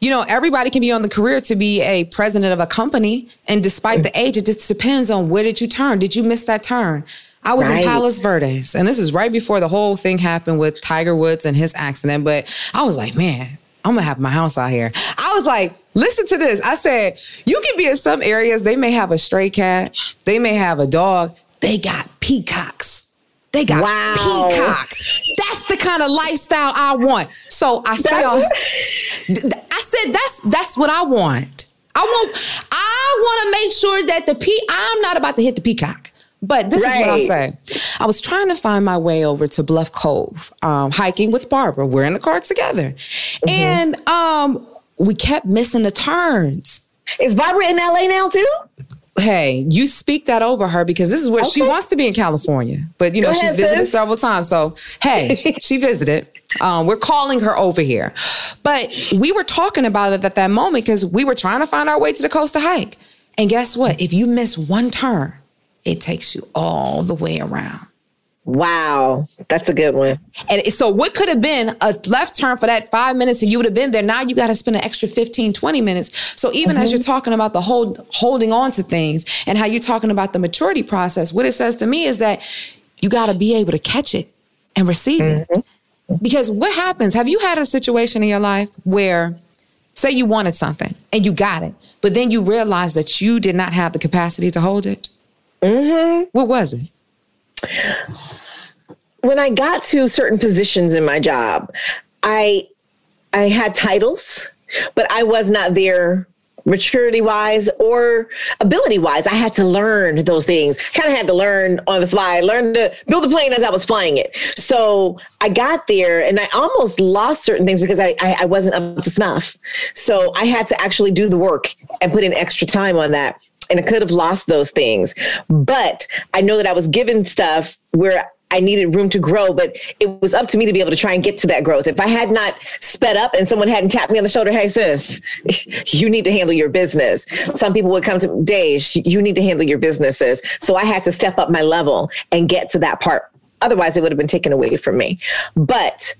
[SPEAKER 2] You know, everybody can be on the career to be a president of a company. And despite the age, it just depends on where did you turn? Did you miss that turn? I was
[SPEAKER 9] Right.
[SPEAKER 2] in Palos Verdes, and this is right before the whole thing happened with Tiger Woods and his accident. But I was like, man, I'm gonna have my house out here. I was like, listen to this. I said, you can be in some areas, they may have a stray cat, they may have a dog, they got peacocks. They got
[SPEAKER 9] Wow.
[SPEAKER 2] peacocks. That's the kind of lifestyle I want. So I say, I said, that's that's what I want. I want I want to make sure that the pe I'm not about to hit the peacock. But this is what I'll say. I was trying to find my way over to Bluff Cove, um, hiking with Barbara. We're in the car together. And um, we kept missing the turns.
[SPEAKER 9] Is Barbara in LA now too?
[SPEAKER 2] Hey, you speak that over her because this is where she wants to be in California. But you know,
[SPEAKER 9] Go
[SPEAKER 2] she's
[SPEAKER 9] ahead,
[SPEAKER 2] visited
[SPEAKER 9] sis.
[SPEAKER 2] several times. So hey, (laughs) she, she visited. Um, we're calling her over here. But we were talking about it at that moment because we were trying to find our way to the coast to hike. And guess what? If you miss one turn, it takes you all the way around.
[SPEAKER 9] Wow, that's a good one.
[SPEAKER 2] And so what could have been a left turn for that five minutes and you would have been there. Now you got to spend an extra 15, 20 minutes. So even as mm-hmm. you're talking about the hold, holding on to things and how you're talking about the maturity process, what it says to me is that you got to be able to catch it and receive it. Mm-hmm. Mm-hmm. Because what happens? Have you had a situation in your life where say you wanted something and you got it, but then you realize that you did not have the capacity to hold it?
[SPEAKER 9] Mm-hmm.
[SPEAKER 2] What was it?
[SPEAKER 9] When I got to certain positions in my job, I I had titles, but I was not there maturity wise or ability wise. I had to learn those things. Kind of had to learn on the fly, learn to build the plane as I was flying it. So I got there and I almost lost certain things because I, I, I wasn't up to snuff. So I had to actually do the work and put in extra time on that. And I could have lost those things. But I know that I was given stuff where I needed room to grow, but it was up to me to be able to try and get to that growth. If I had not sped up and someone hadn't tapped me on the shoulder, hey, sis, (laughs) you need to handle your business. Some people would come to Dej, you need to handle your businesses. So I had to step up my level and get to that part. Otherwise, it would have been taken away from me. But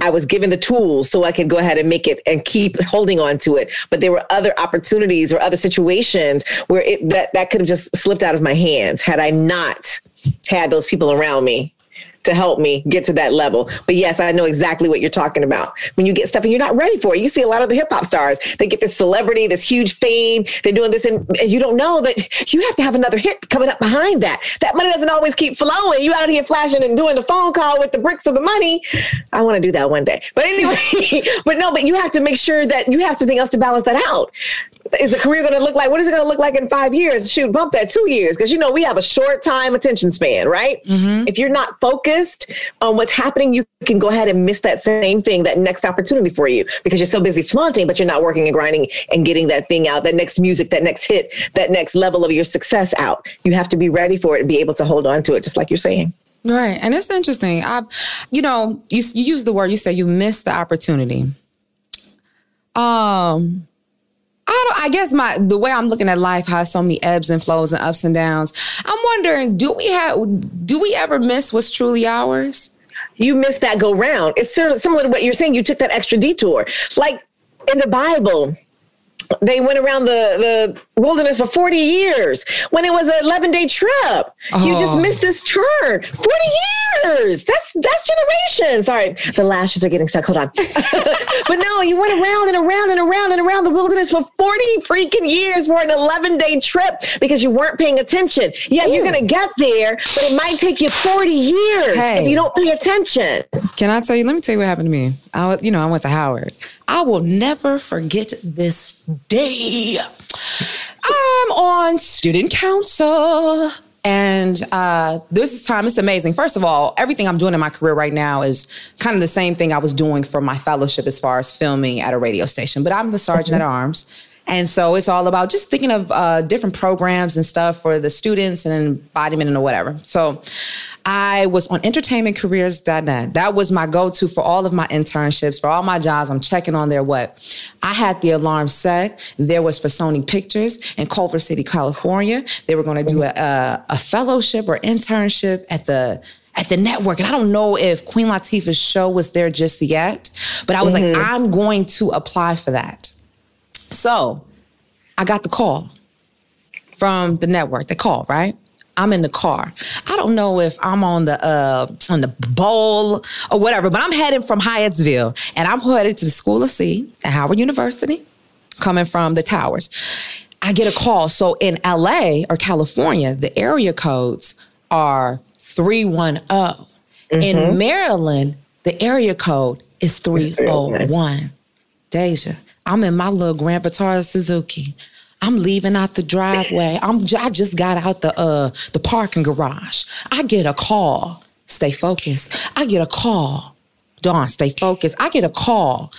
[SPEAKER 9] I was given the tools so I could go ahead and make it and keep holding on to it. But there were other opportunities or other situations where it that, that could have just slipped out of my hands had I not had those people around me to help me get to that level. But yes, I know exactly what you're talking about. When you get stuff and you're not ready for it, you see a lot of the hip hop stars, they get this celebrity, this huge fame, they're doing this, and, you don't know that you have to have another hit coming up behind that. That money doesn't always keep flowing. You out here flashing and doing the phone call with the bricks of the money. I want to do that one day. But anyway, (laughs) but no, but you have to make sure that you have something else to balance that out. Is the career going to look like? What is it going to look like in five years? Shoot, bump that two years because you know we have a short time attention span, right? If you're not focused on what's happening, you can go ahead and miss that same thing, that next opportunity for you because you're so busy flaunting, but you're not working and grinding and getting that thing out, that next music, that next hit, that next level of your success out. You have to be ready for it and be able to hold on to it, just like you're saying.
[SPEAKER 2] Right. And it's interesting. I, you know, you, you use the word, you say you missed the opportunity. Um, I I guess my, the way I'm looking at life has so many ebbs and flows and ups and downs. I'm wondering, do we have, do we ever miss what's truly ours?
[SPEAKER 9] You missed that go round. It's similar to what you're saying. You took that extra detour. Like in the Bible, they went around the, the wilderness for 40 years when it was an 11 day trip. You just
[SPEAKER 2] Oh.
[SPEAKER 9] missed this turn. 40 years. That's that's generations. Sorry, the lashes are getting stuck. Hold on. (laughs) but no, you went around and around and around and around the wilderness for 40 freaking years for an 11 day trip because you weren't paying attention. Yeah, you're going to get there, but it might take you 40 years
[SPEAKER 2] Hey.
[SPEAKER 9] if you don't pay attention.
[SPEAKER 2] Can I tell you? Let me tell you what happened to me. I, was- you know, I went to Howard. I will never forget this day. I'm on student council. And uh, this is time, it's amazing. First of all, everything I'm doing in my career right now is kind of the same thing I was doing for my fellowship as far as filming at a radio station. But I'm the sergeant at arms. And so it's all about just thinking of uh, different programs and stuff for the students and embodiment and whatever. So I was on entertainmentcareers.net. That was my go to for all of my internships, for all my jobs. I'm checking on their what. I had the alarm set. There was for Sony Pictures in Culver City, California. They were going to do a, a, a fellowship or internship at the at the network. And I don't know if Queen Latifah's show was there just yet, but I was like, I'm going to apply for that. So I got the call from the network. They call, right? I'm in the car. I don't know if I'm on the uh, on the bowl or whatever, but I'm heading from Hyattsville and I'm headed to the School of Sea at Howard University, coming from the towers. I get a call. So in LA or California, the area codes are 310. In Maryland, the area code is 301. Deja, I'm in my little Grand Vitara Suzuki. I'm leaving out the driveway. I'm just got out the uh the parking garage. I get a call. Stay focused. I get a call. Dawn, stay focused. I get a call.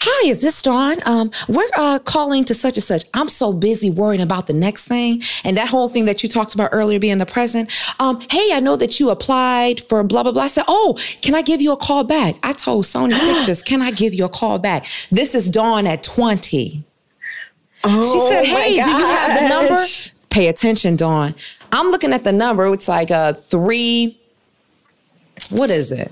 [SPEAKER 2] Hi, is this Dawn? Um, we're uh, calling to such and such. I'm so busy worrying about the next thing and that whole thing that you talked about earlier being the present. Um, hey, I know that you applied for blah blah blah. I said, oh, can I give you a call back? I told Sony (gasps) Pictures, can I give you a call back? This is Dawn at 20.
[SPEAKER 9] Oh,
[SPEAKER 2] She said, hey, do you have the number? Pay attention, Dawn. I'm looking at the number. It's like a three. What is it?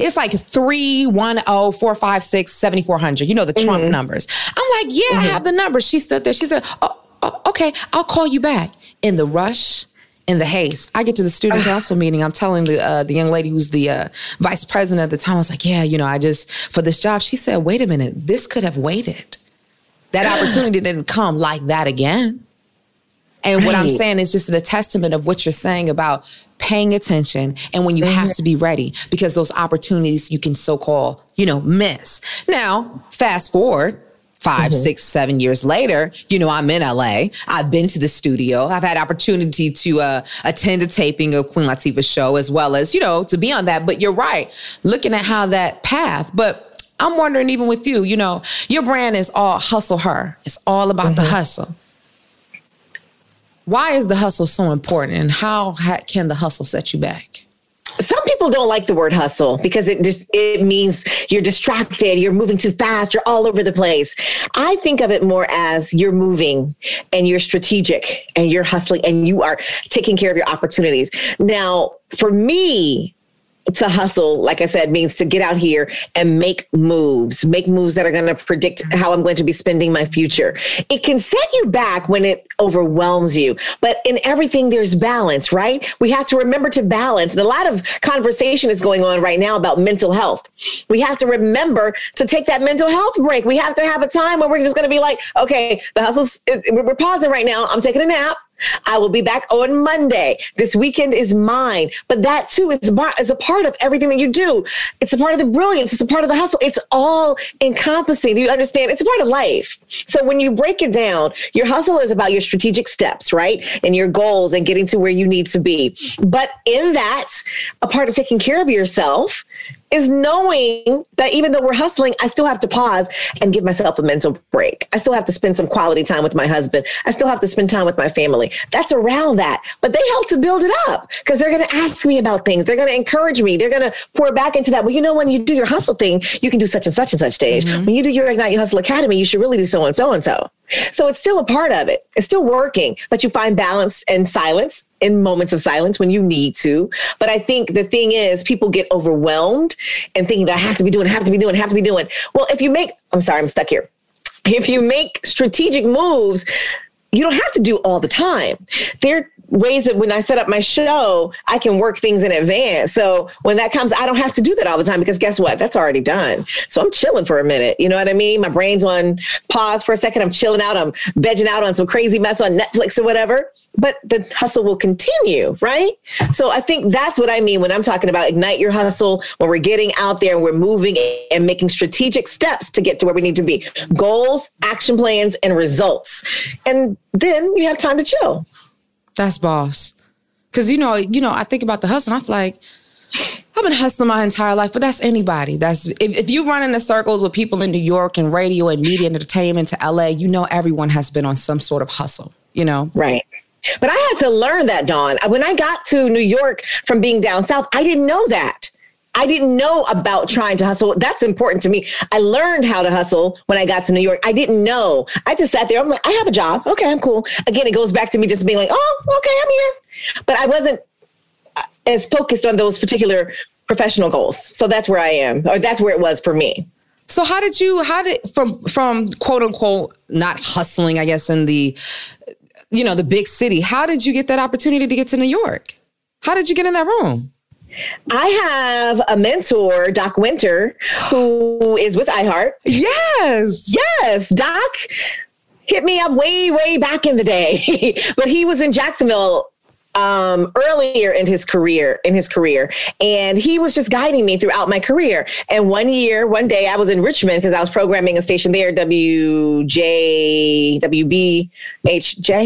[SPEAKER 2] It's like three one oh four five six seventy four hundred. You know the Trump numbers. I'm like, yeah, I have the numbers. She stood there. She said, oh, oh, okay, I'll call you back. In the rush, in the haste, I get to the student council meeting. I'm telling the uh, the young lady who's the uh, vice president at the time. I was like, yeah, you know, I just for this job. She said, wait a minute, this could have waited. That opportunity didn't come like that again. And what I'm saying is just a testament of what you're saying about paying attention and when you have mm-hmm. to be ready because those opportunities you can so called, you know, miss. Now, fast forward 5 mm-hmm. six, seven years later, you know, I'm in LA. I've been to the studio. I've had opportunity to uh, attend a taping of Queen Latifah's show as well as, you know, to be on that. But you're right, looking at how that path, but I'm wondering, even with you, you know, your brand is all hustle her. It's all about the mm-hmm. hustle. Why is the hustle so important and how ha- can the hustle set you back?
[SPEAKER 9] Some people don't like the word hustle because it just it means you're distracted, you're moving too fast, you're all over the place. I think of it more as you're moving and you're strategic and you're hustling and you are taking care of your opportunities. Now, for me, to hustle, like I said, means to get out here and make moves, make moves that are going to predict how I'm going to be spending my future. It can set you back when it overwhelms you, but in everything, there's balance, right? We have to remember to balance. And a lot of conversation is going on right now about mental health. We have to remember to take that mental health break. We have to have a time where we're just going to be like, okay, the hustle's, we're pausing right now. I'm taking a nap. I will be back on Monday. This weekend is mine. But that too is, bar- is a part of everything that you do. It's a part of the brilliance. It's a part of the hustle. It's all encompassing. Do you understand? It's a part of life. So when you break it down, your hustle is about your strategic steps, right? And your goals and getting to where you need to be. But in that, a part of taking care of yourself is knowing that even though we're hustling, I still have to pause and give myself a mental break. I still have to spend some quality time with my husband. I still have to spend time with my family. That's around that. But they help to build it up because they're going to ask me about things. They're going to encourage me. They're going to pour back into that. Well, you know, when you do your hustle thing, you can do such and such and such stage. Mm-hmm. When you do your Ignite Your Hustle Academy, you should really do so and so and so. So it's still a part of it. It's still working, but you find balance and silence in moments of silence when you need to. But I think the thing is, people get overwhelmed and thinking that I have to be doing, have to be doing, have to be doing. Well, if you make, I'm sorry, I'm stuck here. If you make strategic moves, you don't have to do all the time. There ways that when I set up my show, I can work things in advance. So when that comes, I don't have to do that all the time because guess what? That's already done. So I'm chilling for a minute. You know what I mean? My brain's on pause for a second. I'm chilling out. I'm vegging out on some crazy mess on Netflix or whatever. But the hustle will continue, right? So I think that's what I mean when I'm talking about ignite your hustle, when we're getting out there and we're moving and making strategic steps to get to where we need to be goals, action plans, and results. And then you have time to chill.
[SPEAKER 2] That's boss. Cause you know, you know, I think about the hustle. and I'm like, I've been hustling my entire life, but that's anybody. That's if, if you run in the circles with people in New York and radio and media and entertainment to LA, you know everyone has been on some sort of hustle. You know,
[SPEAKER 9] right? But I had to learn that, Dawn. When I got to New York from being down south, I didn't know that. I didn't know about trying to hustle. That's important to me. I learned how to hustle when I got to New York. I didn't know. I just sat there. I'm like, I have a job. Okay, I'm cool. Again, it goes back to me just being like, oh, okay, I'm here. But I wasn't uh, as focused on those particular professional goals. So that's where I am, or that's where it was for me.
[SPEAKER 2] So how did you how did from from quote unquote not hustling, I guess, in the you know, the big city, how did you get that opportunity to get to New York? How did you get in that room?
[SPEAKER 9] I have a mentor, Doc Wynter, who is with iHeart.
[SPEAKER 2] Yes.
[SPEAKER 9] Yes. Doc hit me up way, way back in the day, (laughs) but he was in Jacksonville um, earlier in his career, in his career, and he was just guiding me throughout my career. And one year, one day, I was in Richmond because I was programming a station there, WJ,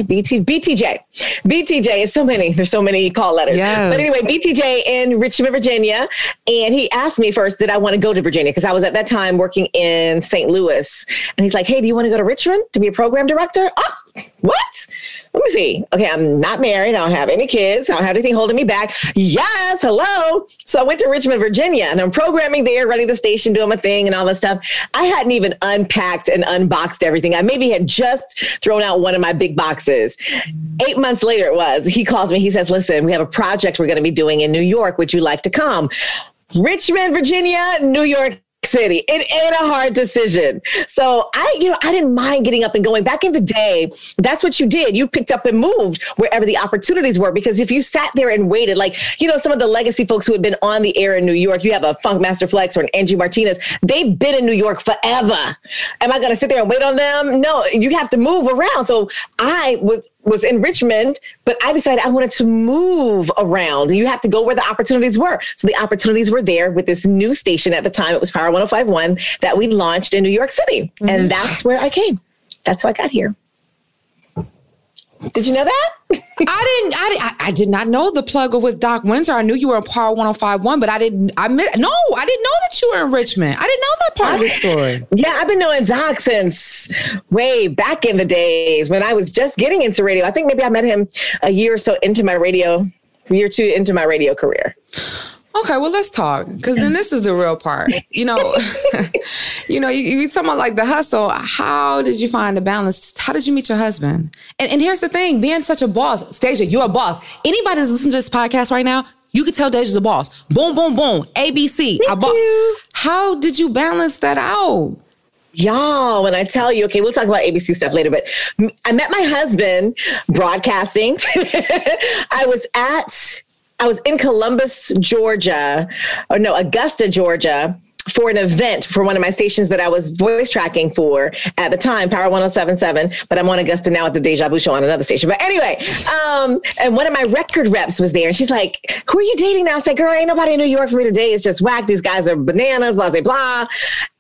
[SPEAKER 9] BT, BTJ, BTJ. It's so many. There's so many call letters.
[SPEAKER 2] Yes.
[SPEAKER 9] But anyway, BTJ in Richmond, Virginia, and he asked me first, did I want to go to Virginia? Because I was at that time working in St. Louis, and he's like, "Hey, do you want to go to Richmond to be a program director?" Oh, what? Let me see. Okay, I'm not married. I don't have any kids. I don't have anything holding me back. Yes, hello. So I went to Richmond, Virginia, and I'm programming there, running the station, doing my thing, and all that stuff. I hadn't even unpacked and unboxed everything. I maybe had just thrown out one of my big boxes. Eight months later, it was. He calls me. He says, "Listen, we have a project we're going to be doing in New York. Would you like to come?" Richmond, Virginia, New York City. It ain't a hard decision. So I, you know, I didn't mind getting up and going. Back in the day, that's what you did. You picked up and moved wherever the opportunities were. Because if you sat there and waited, like, you know, some of the legacy folks who had been on the air in New York, you have a Funkmaster Flex or an Angie Martinez, they've been in New York forever. Am I to sit there and wait on them? No, you have to move around. So I was was in Richmond, but I decided I wanted to move around. You have to go where the opportunities were. So the opportunities were there with this new station at the time. It was Power 1051 that we launched in New York City. And that's where I came. That's how I got here. Did you know that? (laughs)
[SPEAKER 2] I didn't. I, I, I did not know the plugger with Doc Wynter. I knew you were in Power 1051, but I didn't. I mi- no, I didn't know that you were in Richmond. I didn't know that part of the story.
[SPEAKER 9] Yeah, I've been knowing Doc since way back in the days when I was just getting into radio. I think maybe I met him a year or so into my radio, year or two into my radio career.
[SPEAKER 2] Okay, well, let's talk because then this is the real part. You know, (laughs) you know, you, you talking about like the hustle. How did you find the balance? How did you meet your husband? And, and here's the thing: being such a boss, Stasia, you're a boss. Anybody that's listening to this podcast right now, you could tell Deja's a boss. Boom, boom, boom. ABC. I bo- How did you balance that out?
[SPEAKER 9] Y'all, when I tell you, okay, we'll talk about ABC stuff later, but I met my husband broadcasting. (laughs) I was at, I was in Columbus, Georgia, or no, Augusta, Georgia. For an event for one of my stations that I was voice tracking for at the time, Power 1077, but I'm on Augusta now at the Deja Vu show on another station. But anyway, um, and one of my record reps was there and she's like, Who are you dating now? I said, Girl, ain't nobody in New York for me to date. It's just whack. These guys are bananas, blah, blah, blah.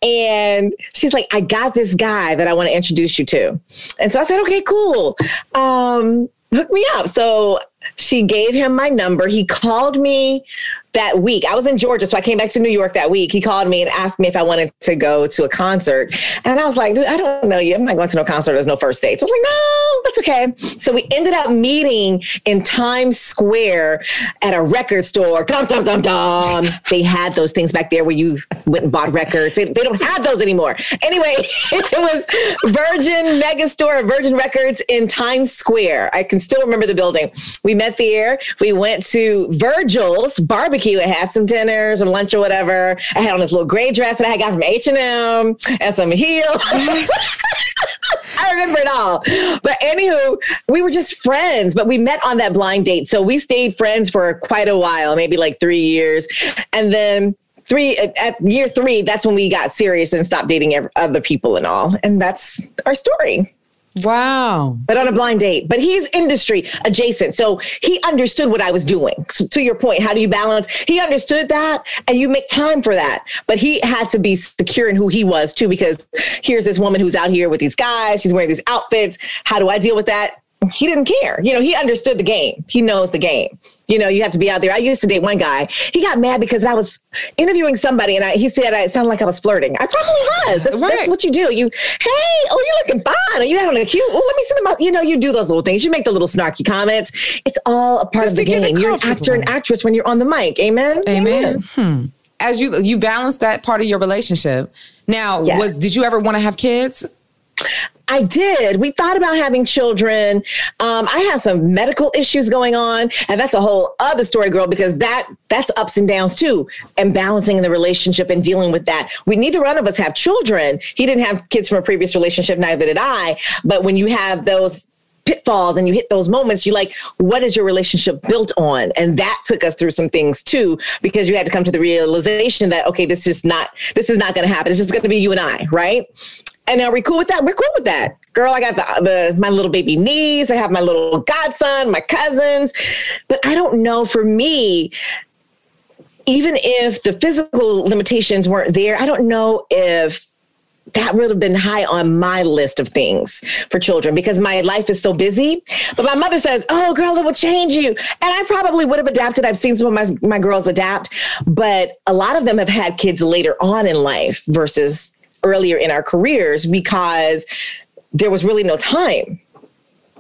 [SPEAKER 9] And she's like, I got this guy that I want to introduce you to. And so I said, okay, cool. Um, hook me up. So she gave him my number. He called me that week. I was in Georgia, so I came back to New York that week. He called me and asked me if I wanted to go to a concert. And I was like, dude, I don't know you. I'm not going to no concert. There's no first dates. I was like, no, that's okay. So we ended up meeting in Times Square at a record store. Dum, dum, dum, dum. they had those things back there where you went and bought records. They, they don't have those anymore. Anyway, (laughs) it was Virgin Megastore, Virgin Records in Times Square. I can still remember the building. We met there. We went to Virgil's barbecue. It had some dinners and lunch or whatever. I had on this little gray dress that I got from H&M and some heels. (laughs) I remember it all. But anywho, we were just friends, but we met on that blind date. So we stayed friends for quite a while, maybe like three years. And then three at year three, that's when we got serious and stopped dating other people and all. And that's our story.
[SPEAKER 2] Wow.
[SPEAKER 9] But on a blind date. But he's industry adjacent. So he understood what I was doing. So to your point, how do you balance? He understood that and you make time for that. But he had to be secure in who he was too, because here's this woman who's out here with these guys. She's wearing these outfits. How do I deal with that? He didn't care. You know, he understood the game. He knows the game. You know, you have to be out there. I used to date one guy. He got mad because I was interviewing somebody and I, he said I sounded like I was flirting. I probably was. That's, that's what you do. You, hey, oh, you're looking fine. Or you had on a cute, well, let me see out. You know, you do those little things. You make the little snarky comments. It's all a part
[SPEAKER 2] Just
[SPEAKER 9] of the
[SPEAKER 2] to get it
[SPEAKER 9] game. You're an actor and actress when you're on the mic. Amen.
[SPEAKER 2] Amen. Hmm. As you you balance that part of your relationship. Now,
[SPEAKER 9] Yeah.
[SPEAKER 2] was did you ever want to have kids?
[SPEAKER 9] I did. We thought about having children. Um, I had some medical issues going on, and that's a whole other story, girl, because that that's ups and downs too, and balancing in the relationship and dealing with that. We neither one of us have children. He didn't have kids from a previous relationship, neither did I. But when you have those pitfalls and you hit those moments, you're like, what is your relationship built on? And that took us through some things too, because you had to come to the realization that, okay, this is not, this is not going to happen. It's just going to be you and I. Right. And are we cool with that? We're cool with that. Girl, I got the, the my little baby niece. I have my little godson, my cousins. But I don't know for me, even if the physical limitations weren't there, I don't know if that would have been high on my list of things for children because my life is so busy. But my mother says, Oh, girl, it will change you. And I probably would have adapted. I've seen some of my, my girls adapt, but a lot of them have had kids later on in life versus earlier in our careers because there was really no time.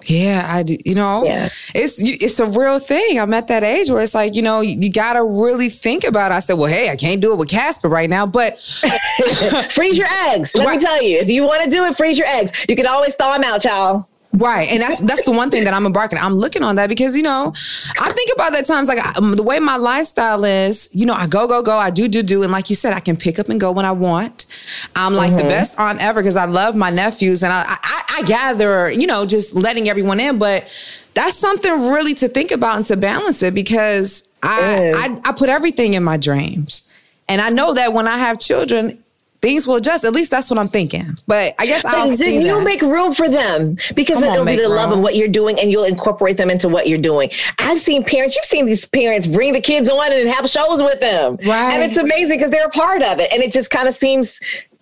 [SPEAKER 2] Yeah, I. You know,
[SPEAKER 9] Yeah.
[SPEAKER 2] it's you- it's a real thing. I'm at that age where it's like, you know, you, you got to really think about. It. I said, well, hey, I can't do it with Casper right now, but (laughs)
[SPEAKER 9] freeze your eggs. Let me tell you, if you want to do it, freeze your eggs. You can always thaw them out, y'all.
[SPEAKER 2] Right, and that's that's the one thing that I'm embarking. I'm looking on that because you know, I think about that times like I, the way my lifestyle is. You know, I go go go, I do do do, and like you said, I can pick up and go when I want. I'm like the
[SPEAKER 9] Mhm.
[SPEAKER 2] best aunt ever because I love my nephews, and I, I I gather you know just letting everyone in, but that's something really to think about and to balance it because I I, I put everything in my dreams, and I know that when I have children. Things will adjust. At least that's what I'm thinking. But I guess I'll
[SPEAKER 9] But then you'll
[SPEAKER 2] that.
[SPEAKER 9] make room for them because it'll be the love of what you're doing and you'll incorporate them into what you're doing. I've seen parents, you've seen these parents bring the kids on and have shows with them.
[SPEAKER 2] Right.
[SPEAKER 9] And it's amazing because they're a part of it. And it just kind of seems,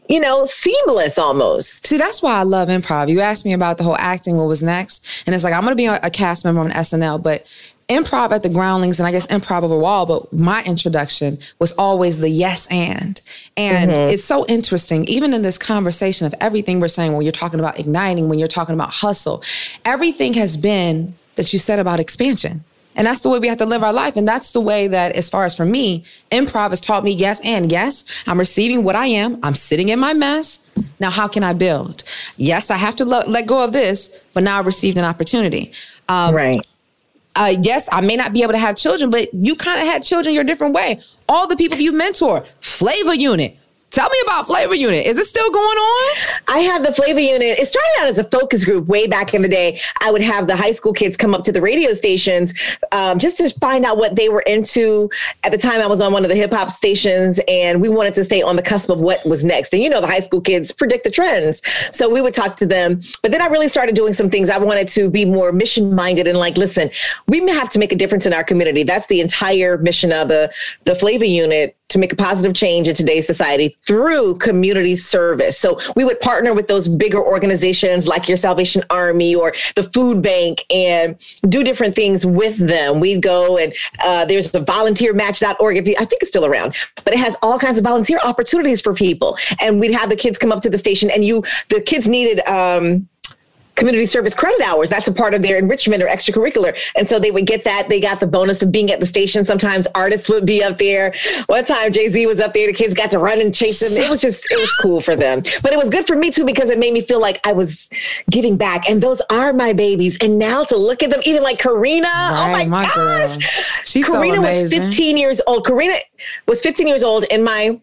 [SPEAKER 9] you know, seamless almost.
[SPEAKER 2] See, that's why I love improv. You asked me about the whole acting, what was next. And it's like, I'm going to be a a cast member on SNL, but improv at the groundlings and I guess improv overall, but my introduction was always the yes and. And
[SPEAKER 9] Mhm.
[SPEAKER 2] it's so interesting, even in this conversation of everything we're saying, when you're talking about igniting, when you're talking about hustle, everything has been that you said about expansion. And that's the way we have to live our life. And that's the way that, as far as for me, improv has taught me yes and yes, I'm receiving what I am. I'm sitting in my mess. Now, how can I build? Yes, I have to lo- let go of this, but now I've received an opportunity. Um,
[SPEAKER 9] right.
[SPEAKER 2] Uh, yes, I may not be able to have children, but you kind of had children your different way. All the people you mentor, Flavor Unit. Tell me about Flavor Unit. Is it still going on?
[SPEAKER 9] I have the Flavor Unit. It started out as a focus group way back in the day. I would have the high school kids come up to the radio stations um, just to find out what they were into. At the time, I was on one of the hip hop stations, and we wanted to stay on the cusp of what was next. And you know, the high school kids predict the trends. So we would talk to them. But then I really started doing some things. I wanted to be more mission minded and like, listen, we have to make a difference in our community. That's the entire mission of the, the Flavor Unit to make a positive change in today's society through community service. So we would partner with those bigger organizations like your Salvation Army or the Food Bank and do different things with them. We'd go and uh, there's the volunteermatch.org. If you, I think it's still around, but it has all kinds of volunteer opportunities for people. And we'd have the kids come up to the station and you, the kids needed, um, community service credit hours. That's a part of their enrichment or extracurricular. And so they would get that. They got the bonus of being at the station. Sometimes artists would be up there. One time Jay Z was up there. The kids got to run and chase them. It was just, it was cool for them. But it was good for me too because it made me feel like I was giving back. And those are my babies. And now to look at them, even like Karina, oh my,
[SPEAKER 2] my girl.
[SPEAKER 9] gosh.
[SPEAKER 2] She's so
[SPEAKER 9] Karina was 15 years old. Karina was 15 years old in my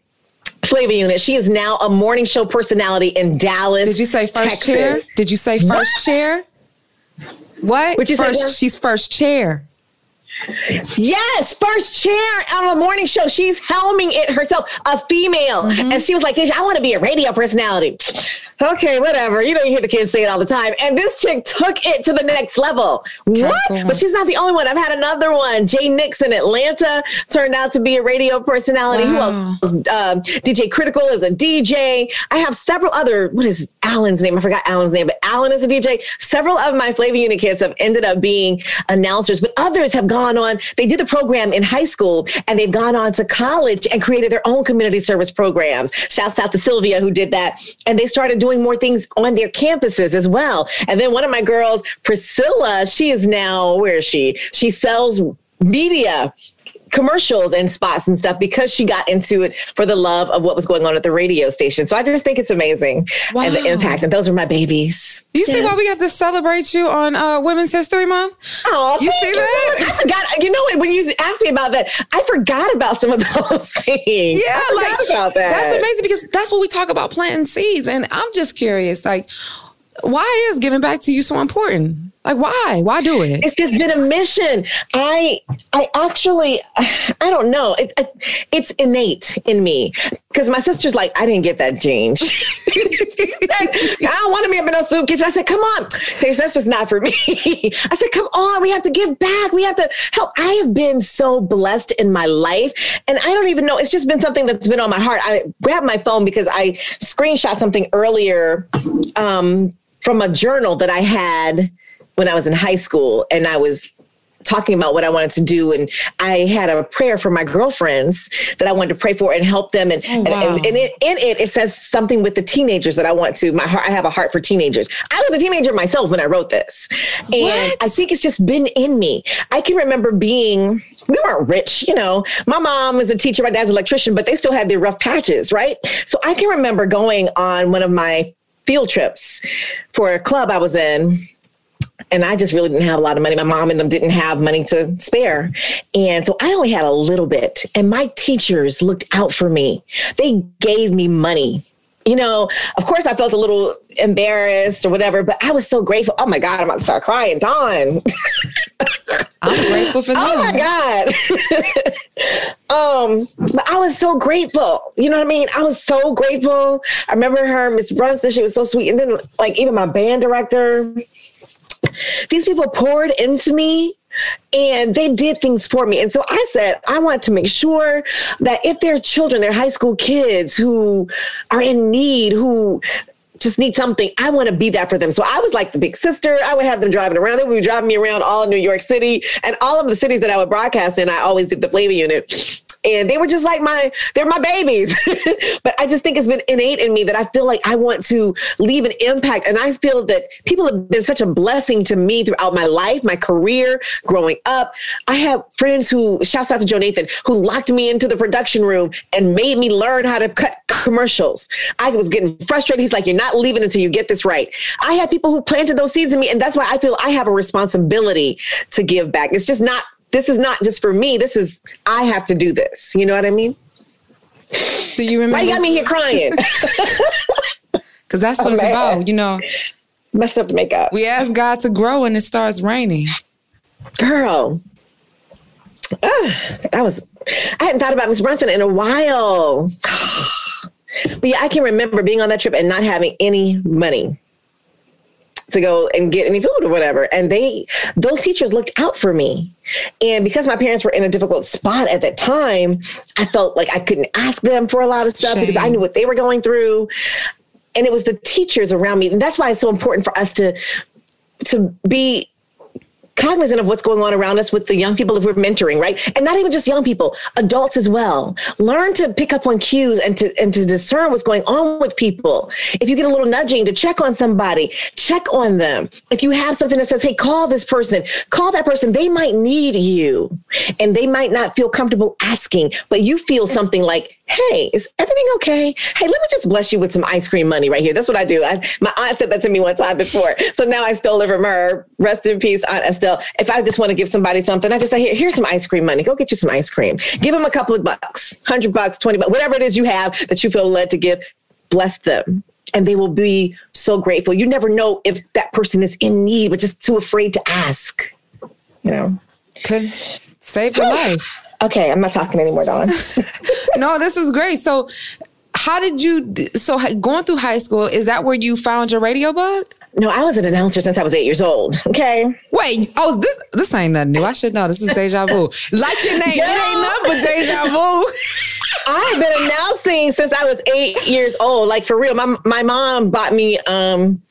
[SPEAKER 9] Flavor unit. She is now a morning show personality in Dallas.
[SPEAKER 2] Did you say first
[SPEAKER 9] Texas.
[SPEAKER 2] chair? Did you say first
[SPEAKER 9] What?
[SPEAKER 2] chair? What?
[SPEAKER 9] You say,
[SPEAKER 2] first, she's first chair.
[SPEAKER 9] Yes, first chair on a morning show. She's helming it herself, a female.
[SPEAKER 2] Mm-hmm.
[SPEAKER 9] And she was like, I want to be a radio personality. Okay, whatever. You know, you hear the kids say it all the time. And this chick took it to the next level. What? But she's not the only one. I've had another one. Jay Nix in Atlanta turned out to be a radio personality.
[SPEAKER 2] Wow.
[SPEAKER 9] Who else? Um, DJ Critical is a DJ. I have several other, what is Alan's name? I forgot Alan's name, but Alan is a DJ. Several of my Flavor Unit kids have ended up being announcers, but others have gone on. They did the program in high school and they've gone on to college and created their own community service programs. Shouts out to Sylvia who did that. And they started doing more things on their campuses as well. And then one of my girls, Priscilla, she is now, where is she? She sells media commercials and spots and stuff because she got into it for the love of what was going on at the radio station. So I just think it's amazing and the impact. And those are my babies.
[SPEAKER 2] You see
[SPEAKER 9] Yeah.
[SPEAKER 2] why we have to celebrate you on uh, Women's History Month?
[SPEAKER 9] Oh,
[SPEAKER 2] You see that? (laughs)
[SPEAKER 9] I forgot. You know what? When you asked me about that, I forgot about some of (laughs) those things.
[SPEAKER 2] Yeah,
[SPEAKER 9] I
[SPEAKER 2] like
[SPEAKER 9] about that.
[SPEAKER 2] that's amazing because that's what we talk about planting seeds. And I'm just curious, like, why is giving back to you so important? Like, why? Why do it?
[SPEAKER 9] It's just been a mission. I I actually I don't know. It, it- it's innate in me. because my sister's like, I didn't get that gene. (laughs) I don't want to be up in a soup kitchen. I said, come on. She that's just not for me. (laughs) I said, come on. We have to give back. We have to help. I have been so blessed in my life. And I don't even know. It's just been something that's been on my heart. I grabbed my phone because I screenshot something earlier um, from a journal that I had when I was in high school. And I was talking about what I wanted to do. And I had a prayer for my girlfriends that I wanted to pray for and help them. And, oh, wow. and, and, it, in it, it says something with the teenagers that I want to, my heart, I have a heart for teenagers. I was a teenager myself when I wrote this. And what? I think it's just been in me. I can remember being, we weren't rich, you know, my mom is a teacher, my dad's an electrician, but they still had their rough patches, right? So I can remember going on one of my field trips for a club I was in and I just really didn't have a lot of money. My mom and them didn't have money to spare. And so I only had a little bit. And my teachers looked out for me. They gave me money. You know, of course, I felt a little embarrassed or whatever, but I was so grateful. Oh my God, I'm about to start crying. Dawn.
[SPEAKER 2] I'm grateful for that. (laughs)
[SPEAKER 9] Oh my God. (laughs) um, but I was so grateful. You know what I mean? I was so grateful. I remember her, Miss Brunson, she was so sweet. And then, like, even my band director, these people poured into me and they did things for me. And so I said, I want to make sure that if there are children, they're high school kids who are in need, who just need something. I want to be that for them. So I was like the big sister. I would have them driving around. They would be driving me around all New York City and all of the cities that I would broadcast in. I always did the flavor unit and they were just like my they're my babies. (laughs) But i just think it's been innate in me that i feel like i want to leave an impact. And i feel that people have been such a blessing to me throughout my life my career growing up. I have friends who shouts out to joe nathan who locked me into the production room and made me learn how to cut commercials. I was getting frustrated. He's like you're not leaving until you get this right. I had people who planted those seeds in me and that's why i feel i have a responsibility to give back. It's just not this is not just for me. This is I have to do this. You know what I mean?
[SPEAKER 2] Do you remember?
[SPEAKER 9] Why you got me here crying? (laughs) (laughs)
[SPEAKER 2] Because that's what oh, it's man. about. You know,
[SPEAKER 9] messed up the makeup.
[SPEAKER 2] We ask God to grow, and it starts raining.
[SPEAKER 9] Girl, ah, that was. I hadn't thought about Miss Brunson in a while. (sighs) but yeah, I can remember being on that trip and not having any money to go and get any food or whatever. And they, those teachers looked out for me. And because my parents were in a difficult spot at that time, I felt like I couldn't ask them for a lot of stuff Shame. because I knew what they were going through. And it was the teachers around me. And that's why it's so important for us to to be cognizant of what's going on around us with the young people if we're mentoring, right? And not even just young people, adults as well. Learn to pick up on cues and to and to discern what's going on with people. If you get a little nudging to check on somebody, check on them. If you have something that says, "Hey, call this person," call that person. They might need you, and they might not feel comfortable asking, but you feel something like, hey, is everything okay? Hey, let me just bless you with some ice cream money right here. That's what I do. I, my aunt said that to me one time before. So now I stole it from her. Rest in peace, Aunt Estelle. If I just want to give somebody something, I just say, here, here's some ice cream money. Go get you some ice cream. Give them a couple of bucks, 100 bucks, 20 bucks, whatever it is you have that you feel led to give, bless them. And they will be so grateful. You never know if that person is in need, but just too afraid to ask, you know?
[SPEAKER 2] Could save the (sighs) life.
[SPEAKER 9] Okay, I'm not talking anymore, Dawn. (laughs)
[SPEAKER 2] no, this is great. So, how did you? So, going through high school, is that where you found your radio bug?
[SPEAKER 9] No, I was an announcer since I was eight years old. Okay.
[SPEAKER 2] Wait. Oh, this this ain't nothing new. I should know. This is deja vu. Like your name, it ain't nothing but deja vu. (laughs)
[SPEAKER 9] I've been announcing since I was eight years old. Like for real. My my mom bought me um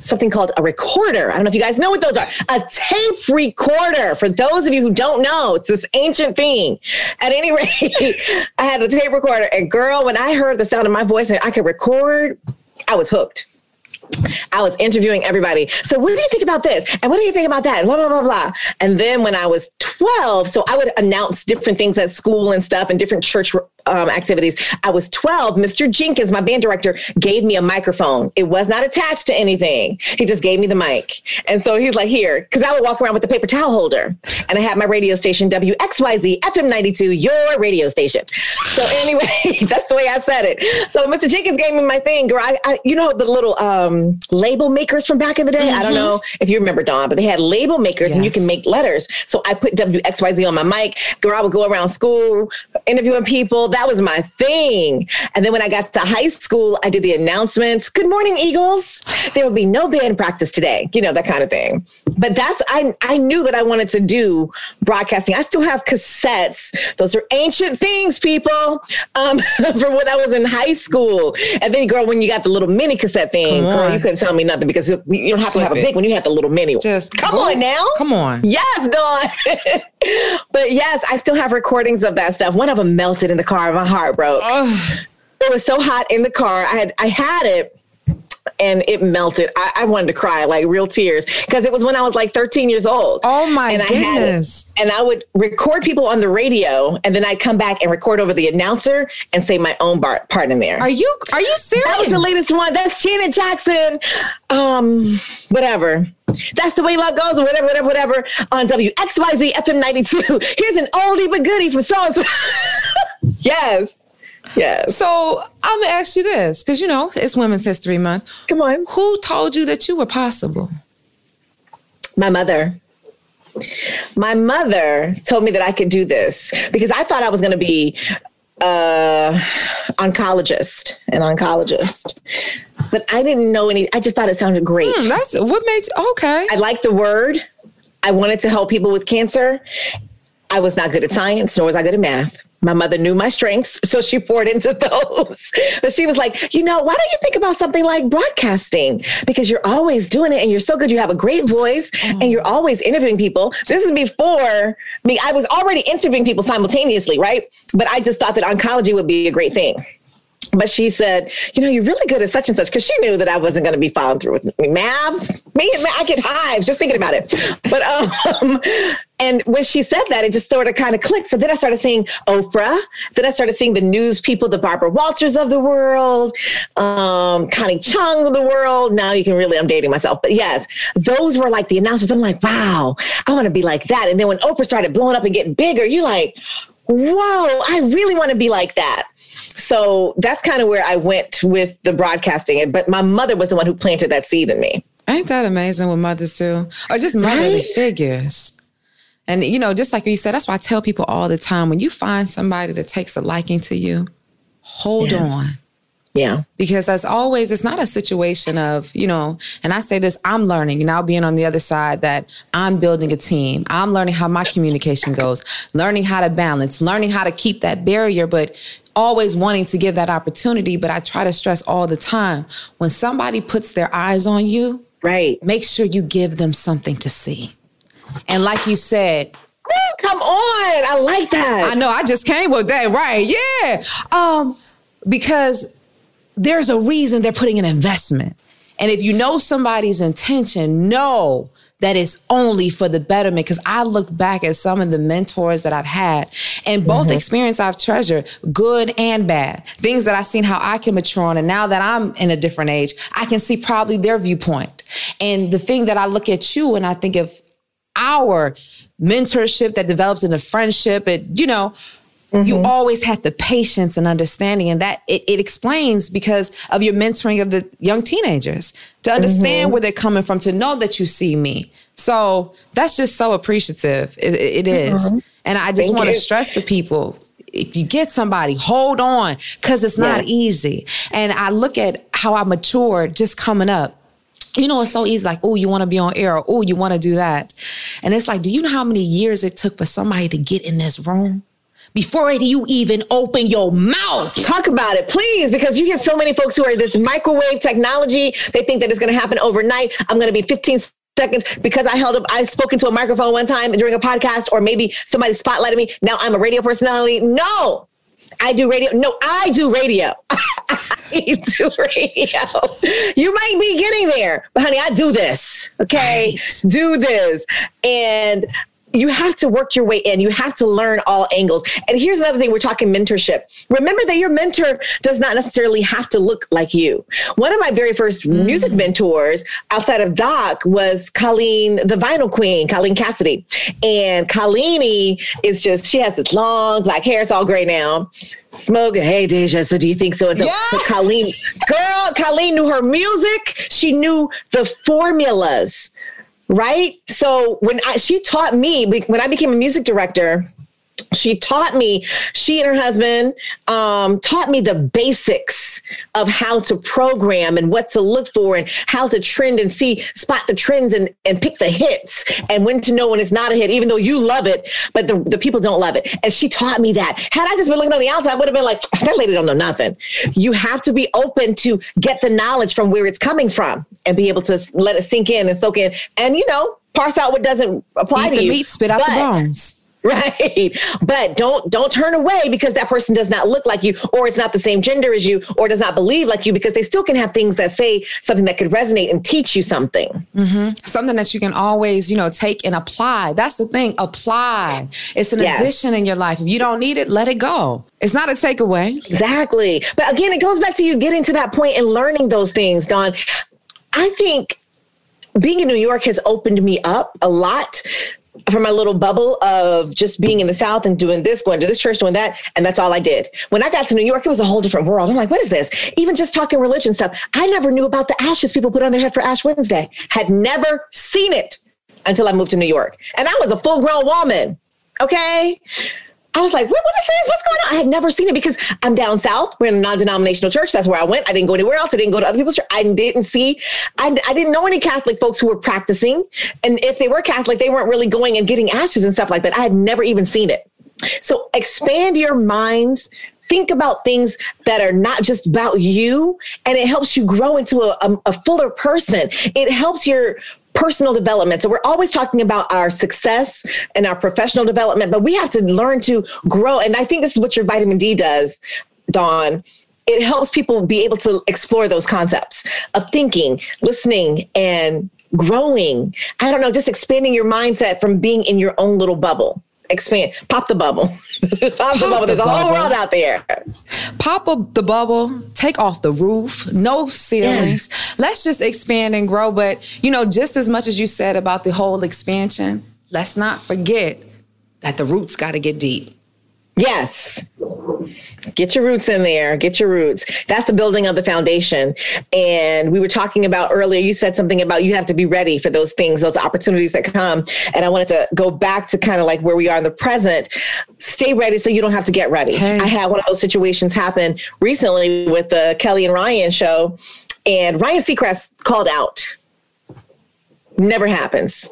[SPEAKER 9] something called a recorder. I don't know if you guys know what those are. A tape recorder. For those of you who don't know, it's this ancient thing. At any (laughs) rate, I had the tape recorder, and girl, when I heard the sound of my voice and I could record, I was hooked. I was interviewing everybody. So, what do you think about this? And what do you think about that? Blah, blah, blah, blah. And then when I was 12, so I would announce different things at school and stuff and different church um, activities. I was 12. Mr. Jenkins, my band director, gave me a microphone. It was not attached to anything. He just gave me the mic. And so he's like, here, because I would walk around with the paper towel holder. And I had my radio station, WXYZ FM 92, your radio station. So anyway, (laughs) that's the way I said it. So Mr. Jenkins gave me my thing. Girl, I, I you know the little um, label makers from back in the day? Mm-hmm. I don't mm-hmm. know if you remember, Dawn, but they had label makers yes. and you can make letters. So I put WXYZ on my mic. Girl, I would go around school interviewing people. That that was my thing. And then when I got to high school, I did the announcements. Good morning, Eagles. There will be no band practice today. You know, that kind of thing. But that's I I knew that I wanted to do broadcasting. I still have cassettes. Those are ancient things, people. Um, (laughs) from when I was in high school. And then girl, when you got the little mini cassette thing, girl, you couldn't tell me nothing because you don't have to
[SPEAKER 2] Slip
[SPEAKER 9] have a big one. You had the little mini one.
[SPEAKER 2] Just
[SPEAKER 9] come on now.
[SPEAKER 2] Come on.
[SPEAKER 9] Yes, Dawn. (laughs) but yes, I still have recordings of that stuff. One of them melted in the car. My heart broke. It was so hot in the car. I had I had it and it melted. I, I wanted to cry, like real tears, because it was when I was like 13 years old.
[SPEAKER 2] Oh my
[SPEAKER 9] and I
[SPEAKER 2] goodness.
[SPEAKER 9] and I would record people on the radio, and then I'd come back and record over the announcer and say my own bar- part in there.
[SPEAKER 2] Are you are you serious?
[SPEAKER 9] That was the latest one. That's Janet Jackson. Um, whatever. That's the way love goes, or whatever, whatever, whatever. On WXYZ FM 92. (laughs) Here's an oldie but goodie from so and so. Yes. Yes.
[SPEAKER 2] So I'm gonna ask you this, because you know it's Women's History Month.
[SPEAKER 9] Come on.
[SPEAKER 2] Who told you that you were possible?
[SPEAKER 9] My mother. My mother told me that I could do this because I thought I was going to be uh oncologist, an oncologist. But I didn't know any I just thought it sounded great.
[SPEAKER 2] Hmm, that's what made you okay.
[SPEAKER 9] I liked the word. I wanted to help people with cancer. I was not good at science, nor was I good at math. My mother knew my strengths, so she poured into (laughs) those. But she was like, you know, why don't you think about something like broadcasting? Because you're always doing it and you're so good. You have a great voice and you're mm. always interviewing people. This is before me. I was already interviewing people simultaneously, right? But I just thought that oncology would be a great thing. But she said, you know, you're really good at such and such because she knew that I wasn't going to be following through with me. math. Me, and math, I get hives just thinking about it. But um, (laughs) and when she said that, it just sort of kind of clicked. So then I started seeing Oprah. Then I started seeing the news people, the Barbara Walters of the world, um, Connie Chung of the world. Now you can really, I'm dating myself, but yes, those were like the announcers. I'm like, wow, I want to be like that. And then when Oprah started blowing up and getting bigger, you're like, whoa, I really want to be like that. So that's kind of where I went with the broadcasting. But my mother was the one who planted that seed in me.
[SPEAKER 2] Ain't that amazing what mothers do? Or just motherly
[SPEAKER 9] Right?
[SPEAKER 2] figures. And you know, just like you said, that's why I tell people all the time when you find somebody that takes a liking to you, hold
[SPEAKER 9] Yes.
[SPEAKER 2] on.
[SPEAKER 9] Yeah.
[SPEAKER 2] Because as always, it's not a situation of, you know, and I say this, I'm learning now being on the other side that I'm building a team. I'm learning how my communication goes, learning how to balance, learning how to keep that barrier, but always wanting to give that opportunity. But I try to stress all the time when somebody puts their eyes on you,
[SPEAKER 9] Right.
[SPEAKER 2] make sure you give them something to see. And like you said,
[SPEAKER 9] Come on. I like that.
[SPEAKER 2] I know I just came with that, right? Yeah. Um, because there's a reason they're putting an investment. And if you know somebody's intention, know that it's only for the betterment. Because I look back at some of the mentors that I've had, and both mm-hmm. experience I've treasured, good and bad. Things that I've seen how I can mature on. And now that I'm in a different age, I can see probably their viewpoint. And the thing that I look at you and I think of our mentorship that develops into friendship, it, you know, you mm-hmm. always had the patience and understanding and that it, it explains because of your mentoring of the young teenagers to understand mm-hmm. where they're coming from to know that you see me so that's just so appreciative it, it is. Mm-hmm. and i just want to stress to people if you get somebody hold on because it's not
[SPEAKER 9] Yes.
[SPEAKER 2] easy and i look at how i matured just coming up you know, it's so easy, like, oh, you want to be on air, or oh, you want to do that. And it's like, do you know how many years it took for somebody to get in this room? Before you even open your mouth.
[SPEAKER 9] Talk about it, please, because you get so many folks who are this microwave technology. They think that it's going to happen overnight. I'm going to be 15 seconds because I held up, I spoke into a microphone one time during a podcast, or maybe somebody spotlighted me. Now I'm a radio personality. No, I do radio. No, I do radio. (laughs) I do radio. You might be getting there, but honey, I do this. Okay.
[SPEAKER 2] Right.
[SPEAKER 9] Do this. And you have to work your way in. You have to learn all angles. And here's another thing we're talking mentorship. Remember that your mentor does not necessarily have to look like you. One of my very first mm. music mentors outside of Doc was Colleen, the vinyl queen, Colleen Cassidy. And Colleen is just, she has this long black hair. It's all gray now. Smoke. Hey, Deja. So do you think so? And so,
[SPEAKER 2] Yeah.
[SPEAKER 9] Colleen, girl, Colleen knew her music. She knew the formulas right? So when I, she taught me, when I became a music director, she taught me she and her husband um, taught me the basics of how to program and what to look for and how to trend and see spot the trends and, and pick the hits and when to know when it's not a hit even though you love it but the, the people don't love it. And she taught me that. Had i just been looking on the outside i would have been like that lady don't know nothing. You have to be open to get the knowledge from where it's coming from and be able to let it sink in and soak in and you know parse out what doesn't apply
[SPEAKER 2] Eat
[SPEAKER 9] to
[SPEAKER 2] the
[SPEAKER 9] you.
[SPEAKER 2] meat, spit out the
[SPEAKER 9] But-
[SPEAKER 2] bones. (laughs)
[SPEAKER 9] Right. But don't don't turn away because that person does not look like you or is not the same gender as you or does not believe like you because they still can have things that say something that could resonate and teach you something.
[SPEAKER 2] hmm Something that you can always, you know, take and apply. That's the thing. Apply. It's an
[SPEAKER 9] Yes.
[SPEAKER 2] addition in your life. If you don't need it, let it go. It's not a takeaway.
[SPEAKER 9] Exactly. But again, it goes back to you getting to that point and learning those things, Dawn. I think being in New York has opened me up a lot from my little bubble of just being in the South and doing this, going to this church, doing that. And that's all I did. When I got to New York, it was a whole different world. I'm like, what is this? Even just talking religion stuff. I never knew about the ashes people put on their head for Ash Wednesday, had never seen it until I moved to New York. And I was a full grown woman. Okay. I was like, what, what is this? What's going on? I had never seen it because I'm down south. We're in a non-denominational church. That's where I went. I didn't go anywhere else. I didn't go to other people's church. I didn't see, I, I didn't know any Catholic folks who were practicing. And if they were Catholic, they weren't really going and getting ashes and stuff like that. I had never even seen it. So expand your minds. Think about things that are not just about you, and it helps you grow into a, a, a fuller person. It helps your personal development. So we're always talking about our success and our professional development, but we have to learn to grow. And I think this is what your vitamin D does, Dawn. It helps people be able to explore those concepts of thinking, listening, and growing. I don't know, just expanding your mindset from being in your own little bubble. Expand, pop the bubble. (laughs) Just pop, the bubble.
[SPEAKER 2] the
[SPEAKER 9] There's a whole world out there.
[SPEAKER 2] Pop up the bubble, take off the roof, no ceilings. Let's just expand and grow. But, you know, just as much as you said about the whole expansion, let's not forget that the roots got to get deep.
[SPEAKER 9] Yes. Get your roots in there. Get your roots. That's the building of the foundation. And we were talking about earlier, you said something about you have to be ready for those things, those opportunities that come. And I wanted to go back to kind of like where we are in the present. Stay ready so you don't have to get ready. I had one of those situations happen recently with the Kelly and Ryan show. And Ryan Seacrest called out never happens.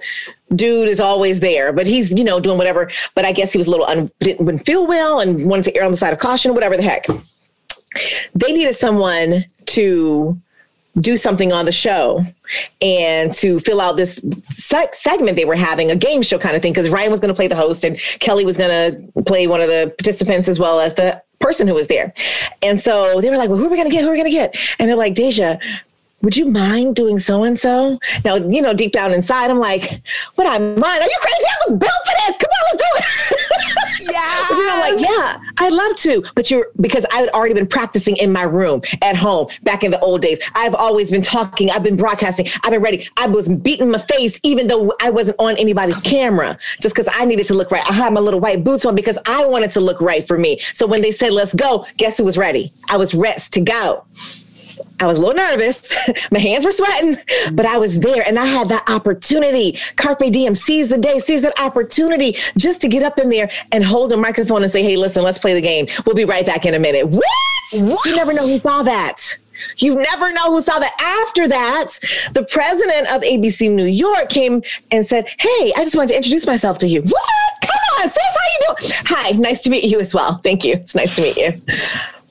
[SPEAKER 9] Dude is always there, but he's, you know, doing whatever. But I guess he was a little, un- didn't, feel well and wanted to err on the side of caution, whatever the heck. They needed someone to do something on the show and to fill out this se- segment they were having, a game show kind of thing, because Ryan was going to play the host and Kelly was going to play one of the participants as well as the person who was there. And so they were like, well, who are we going to get? Who are we going to get? And they're like, Deja, would you mind doing so and so? Now, you know, deep down inside, I'm like, would I mind? Are you crazy? I was built for this. Come on, let's do it. (laughs) yeah. Then I'm like, yeah, I'd love to. But you're because I had already been practicing in my room at home back in the old days. I've always been talking, I've been broadcasting, I've been ready. I was beating my face, even though I wasn't on anybody's camera, just because I needed to look right. I had my little white boots on because I wanted to look right for me. So when they said, let's go, guess who was ready? I was ready to go. I was a little nervous. (laughs) My hands were sweating, but I was there and I had that opportunity. Carpe diem, seize the day, seize that opportunity just to get up in there and hold a microphone and say, hey, listen, let's play the game. We'll be right back in a minute. What? You never know who saw that. You never know who saw that. After that, the president of ABC New York came and said, Hey, I just wanted to introduce myself to you. What? Come on, sis, how you doing? Hi, nice to meet you as well. Thank you. It's nice to meet you.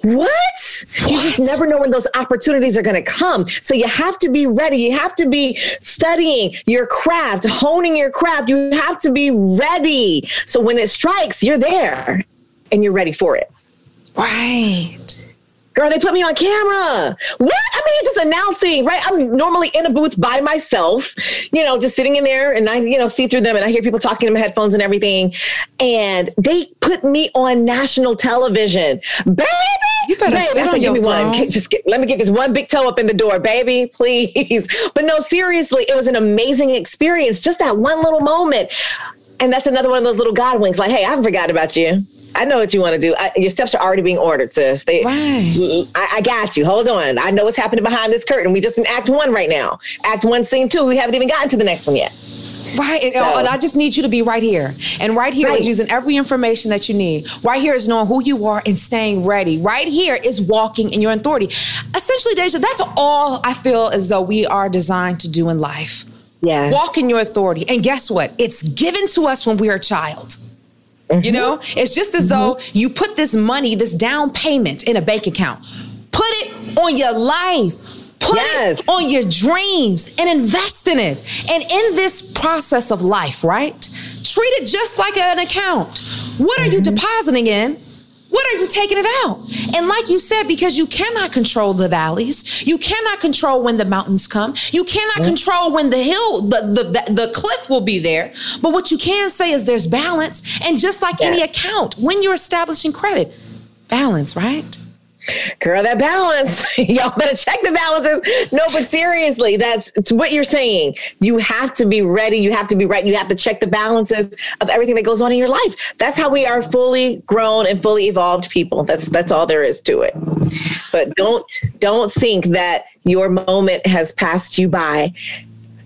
[SPEAKER 9] What? You just never know when those opportunities are going to come. So you have to be ready. You have to be studying your craft, honing your craft. You have to be ready. So when it strikes, you're there and you're ready for it.
[SPEAKER 2] Right.
[SPEAKER 9] Girl, they put me on camera. What? I mean, just announcing, right? I'm normally in a booth by myself, you know, just sitting in there and I, you know, see through them and I hear people talking in my headphones and everything. And they put me on national television. Baby,
[SPEAKER 2] You better
[SPEAKER 9] baby,
[SPEAKER 2] sit
[SPEAKER 9] I said,
[SPEAKER 2] on
[SPEAKER 9] give me one. Just get, let me get this one big toe up in the door, baby, please. (laughs) But no, seriously, it was an amazing experience. Just that one little moment. And that's another one of those little God winks, like, hey, I forgotten about you. I know what you want to do. I, your steps are already being ordered, sis. They,
[SPEAKER 2] right.
[SPEAKER 9] Mm, mm, I, I, got you. Hold on. I know what's happening behind this curtain. We just in Act One right now. Act One, Scene Two. We haven't even gotten to the next one yet.
[SPEAKER 2] Right. And, oh, so, and I just need you to be right here. And right here right. is using every information that you need. Right here is knowing who you are and staying ready. Right here is walking in your authority. Essentially, Deja, that's all I feel as though we are designed to do in life.
[SPEAKER 9] Yes.
[SPEAKER 2] Walk in your authority. And guess what? It's given to us when we're a child. Mm-hmm. You know, it's just as mm-hmm. though you put this money, this down payment in a bank account. Put it on your life. Put yes. it on your dreams and invest in it. And in this process of life, right? Treat it just like an account. What are mm-hmm. you depositing in? What are you taking it out? And like you said, because you cannot control the valleys, you cannot control when the mountains come, you cannot control when the hill, the, the, the, the, cliff will be there. But what you can say is there's balance. And just like yeah. any account, when you're establishing credit, balance, right?
[SPEAKER 9] Girl, that balance. (laughs) Y'all better check the balances. No, but seriously, that's what you're saying. You have to be ready. You have to be right. You have to check the balances of everything that goes on in your life. That's how we are fully grown and fully evolved people. That's that's all there is to it. But don't don't think that your moment has passed you by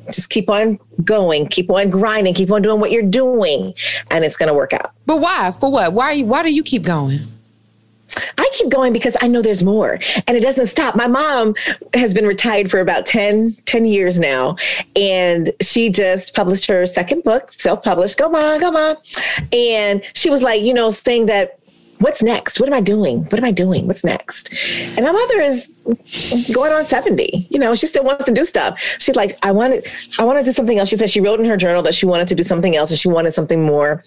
[SPEAKER 9] just keep on going, keep on grinding, keep on doing what you're doing, and it's going to work out.
[SPEAKER 2] But why? For what? Why? Why do you keep going?
[SPEAKER 9] I keep going because I know there's more and it doesn't stop. My mom has been retired for about 10, 10 years now. And she just published her second book, self published. Go, mom, go, mom. And she was like, you know, saying that what's next? What am I doing? What am I doing? What's next? And my mother is going on 70. You know, she still wants to do stuff. She's like, I want to, I want to do something else. She said she wrote in her journal that she wanted to do something else and she wanted something more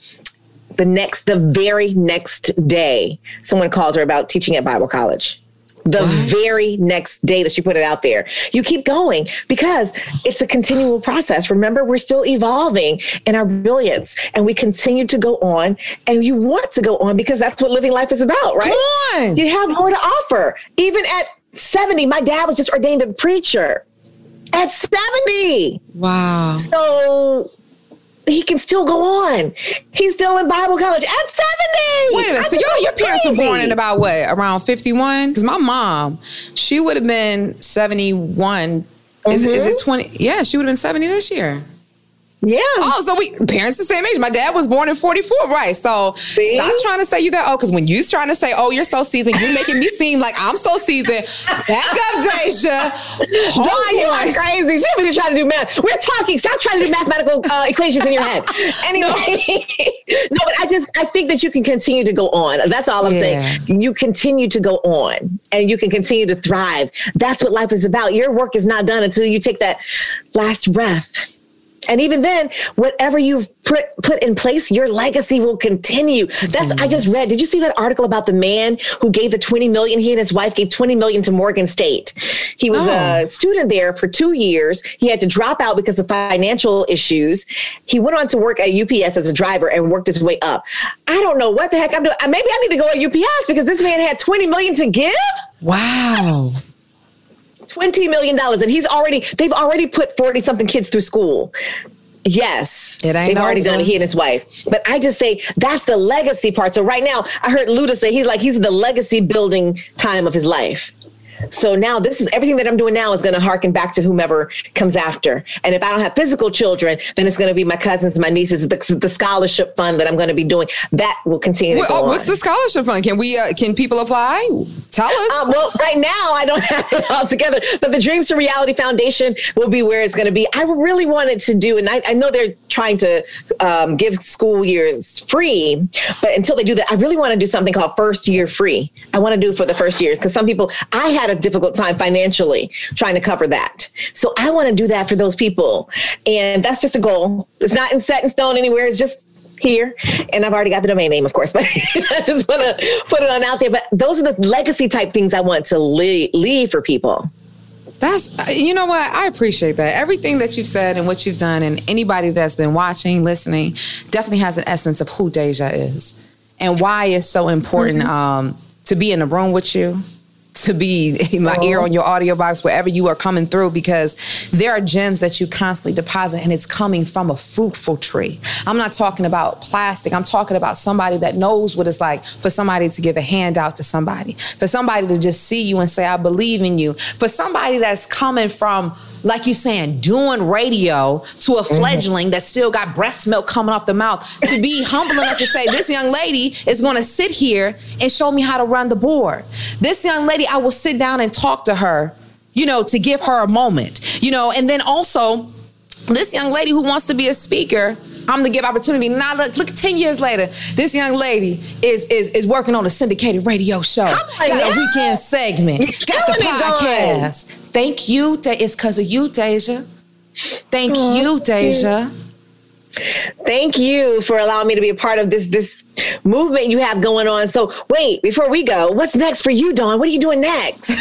[SPEAKER 9] the next, the very next day, someone called her about teaching at Bible college. The what? very next day that she put it out there. You keep going because it's a continual process. Remember, we're still evolving in our brilliance and we continue to go on and you want to go on because that's what living life is about, right?
[SPEAKER 2] Come on.
[SPEAKER 9] You have more to offer. Even at 70, my dad was just ordained a preacher at 70.
[SPEAKER 2] Wow.
[SPEAKER 9] So he can still go on. He's still in Bible college at 70.
[SPEAKER 2] Wait a minute. so your, your parents were born in about what, around 51? Because my mom, she would have been 71. Is, mm-hmm. is it 20? Yeah, she would have been 70 this year.
[SPEAKER 9] Yeah.
[SPEAKER 2] Oh, so we parents the same age. My dad was born in 44, right? So See? stop trying to say you that. Oh, because when you're trying to say, oh, you're so seasoned, you're making me seem like I'm so seasoned. Back up, Deja.
[SPEAKER 9] Hold you are crazy. She be trying to do math. We're talking. Stop trying to do mathematical uh, equations in your head. (laughs) Anyway, no. (laughs) no. but I just I think that you can continue to go on. That's all I'm yeah. saying. You continue to go on, and you can continue to thrive. That's what life is about. Your work is not done until you take that last breath and even then, whatever you've put, put in place, your legacy will continue. That's I just read. Did you see that article about the man who gave the 20 million? He and his wife gave 20 million to Morgan State. He was oh. a student there for two years. He had to drop out because of financial issues. He went on to work at UPS as a driver and worked his way up. I don't know what the heck I'm doing. Maybe I need to go at UPS because this man had 20 million to give.
[SPEAKER 2] Wow.
[SPEAKER 9] $20 million. And he's already, they've already put 40 something kids through school. Yes.
[SPEAKER 2] It ain't
[SPEAKER 9] They've already over. done it, he and his wife. But I just say that's the legacy part. So right now, I heard Luda say he's like, he's the legacy building time of his life. So now this is everything that I'm doing now is going to harken back to whomever comes after. And if I don't have physical children, then it's going to be my cousins, my nieces, the, the scholarship fund that I'm going to be doing. That will continue. Well, oh,
[SPEAKER 2] what's
[SPEAKER 9] on.
[SPEAKER 2] the scholarship fund? Can we? Uh, can people apply? Tell us.
[SPEAKER 9] Uh, well, right now I don't (laughs) have it all together, but the Dreams to Reality Foundation will be where it's going to be. I really wanted to do, and I, I know they're trying to um, give school years free, but until they do that, I really want to do something called First Year Free. I want to do for the first year because some people I had a difficult time financially trying to cover that. So I want to do that for those people. And that's just a goal. It's not in set in stone anywhere. It's just here. And I've already got the domain name, of course, (laughs) but I just want to put it on out there. But those are the legacy type things I want to leave, leave for people.
[SPEAKER 2] That's, you know what? I appreciate that. Everything that you've said and what you've done, and anybody that's been watching, listening, definitely has an essence of who Deja is and why it's so important mm-hmm. um, to be in the room with you, to be in my ear uh-huh. on your audio box wherever you are coming through because there are gems that you constantly deposit and it's coming from a fruitful tree. I'm not talking about plastic. I'm talking about somebody that knows what it's like for somebody to give a handout to somebody, for somebody to just see you and say, I believe in you, for somebody that's coming from like you saying, doing radio to a
[SPEAKER 9] Mm-hmm.
[SPEAKER 2] fledgling that still got breast milk coming off the mouth, to be (laughs) humble enough to say, this young lady is going to sit here and show me how to run the board. This young lady, I will sit down and talk to her, you know, to give her a moment, you know, and then also this young lady who wants to be a speaker. I'm gonna give opportunity. Now look, look, 10 years later, this young lady is is is working on a syndicated radio show. got a weekend segment. got the
[SPEAKER 9] killing it, Dawn.
[SPEAKER 2] podcast. Thank you. De- it's because of you, Deja. Thank you, Deja.
[SPEAKER 9] Thank you for allowing me to be a part of this this movement you have going on. So wait, before we go, what's next for you, Dawn? What are you doing next? (laughs)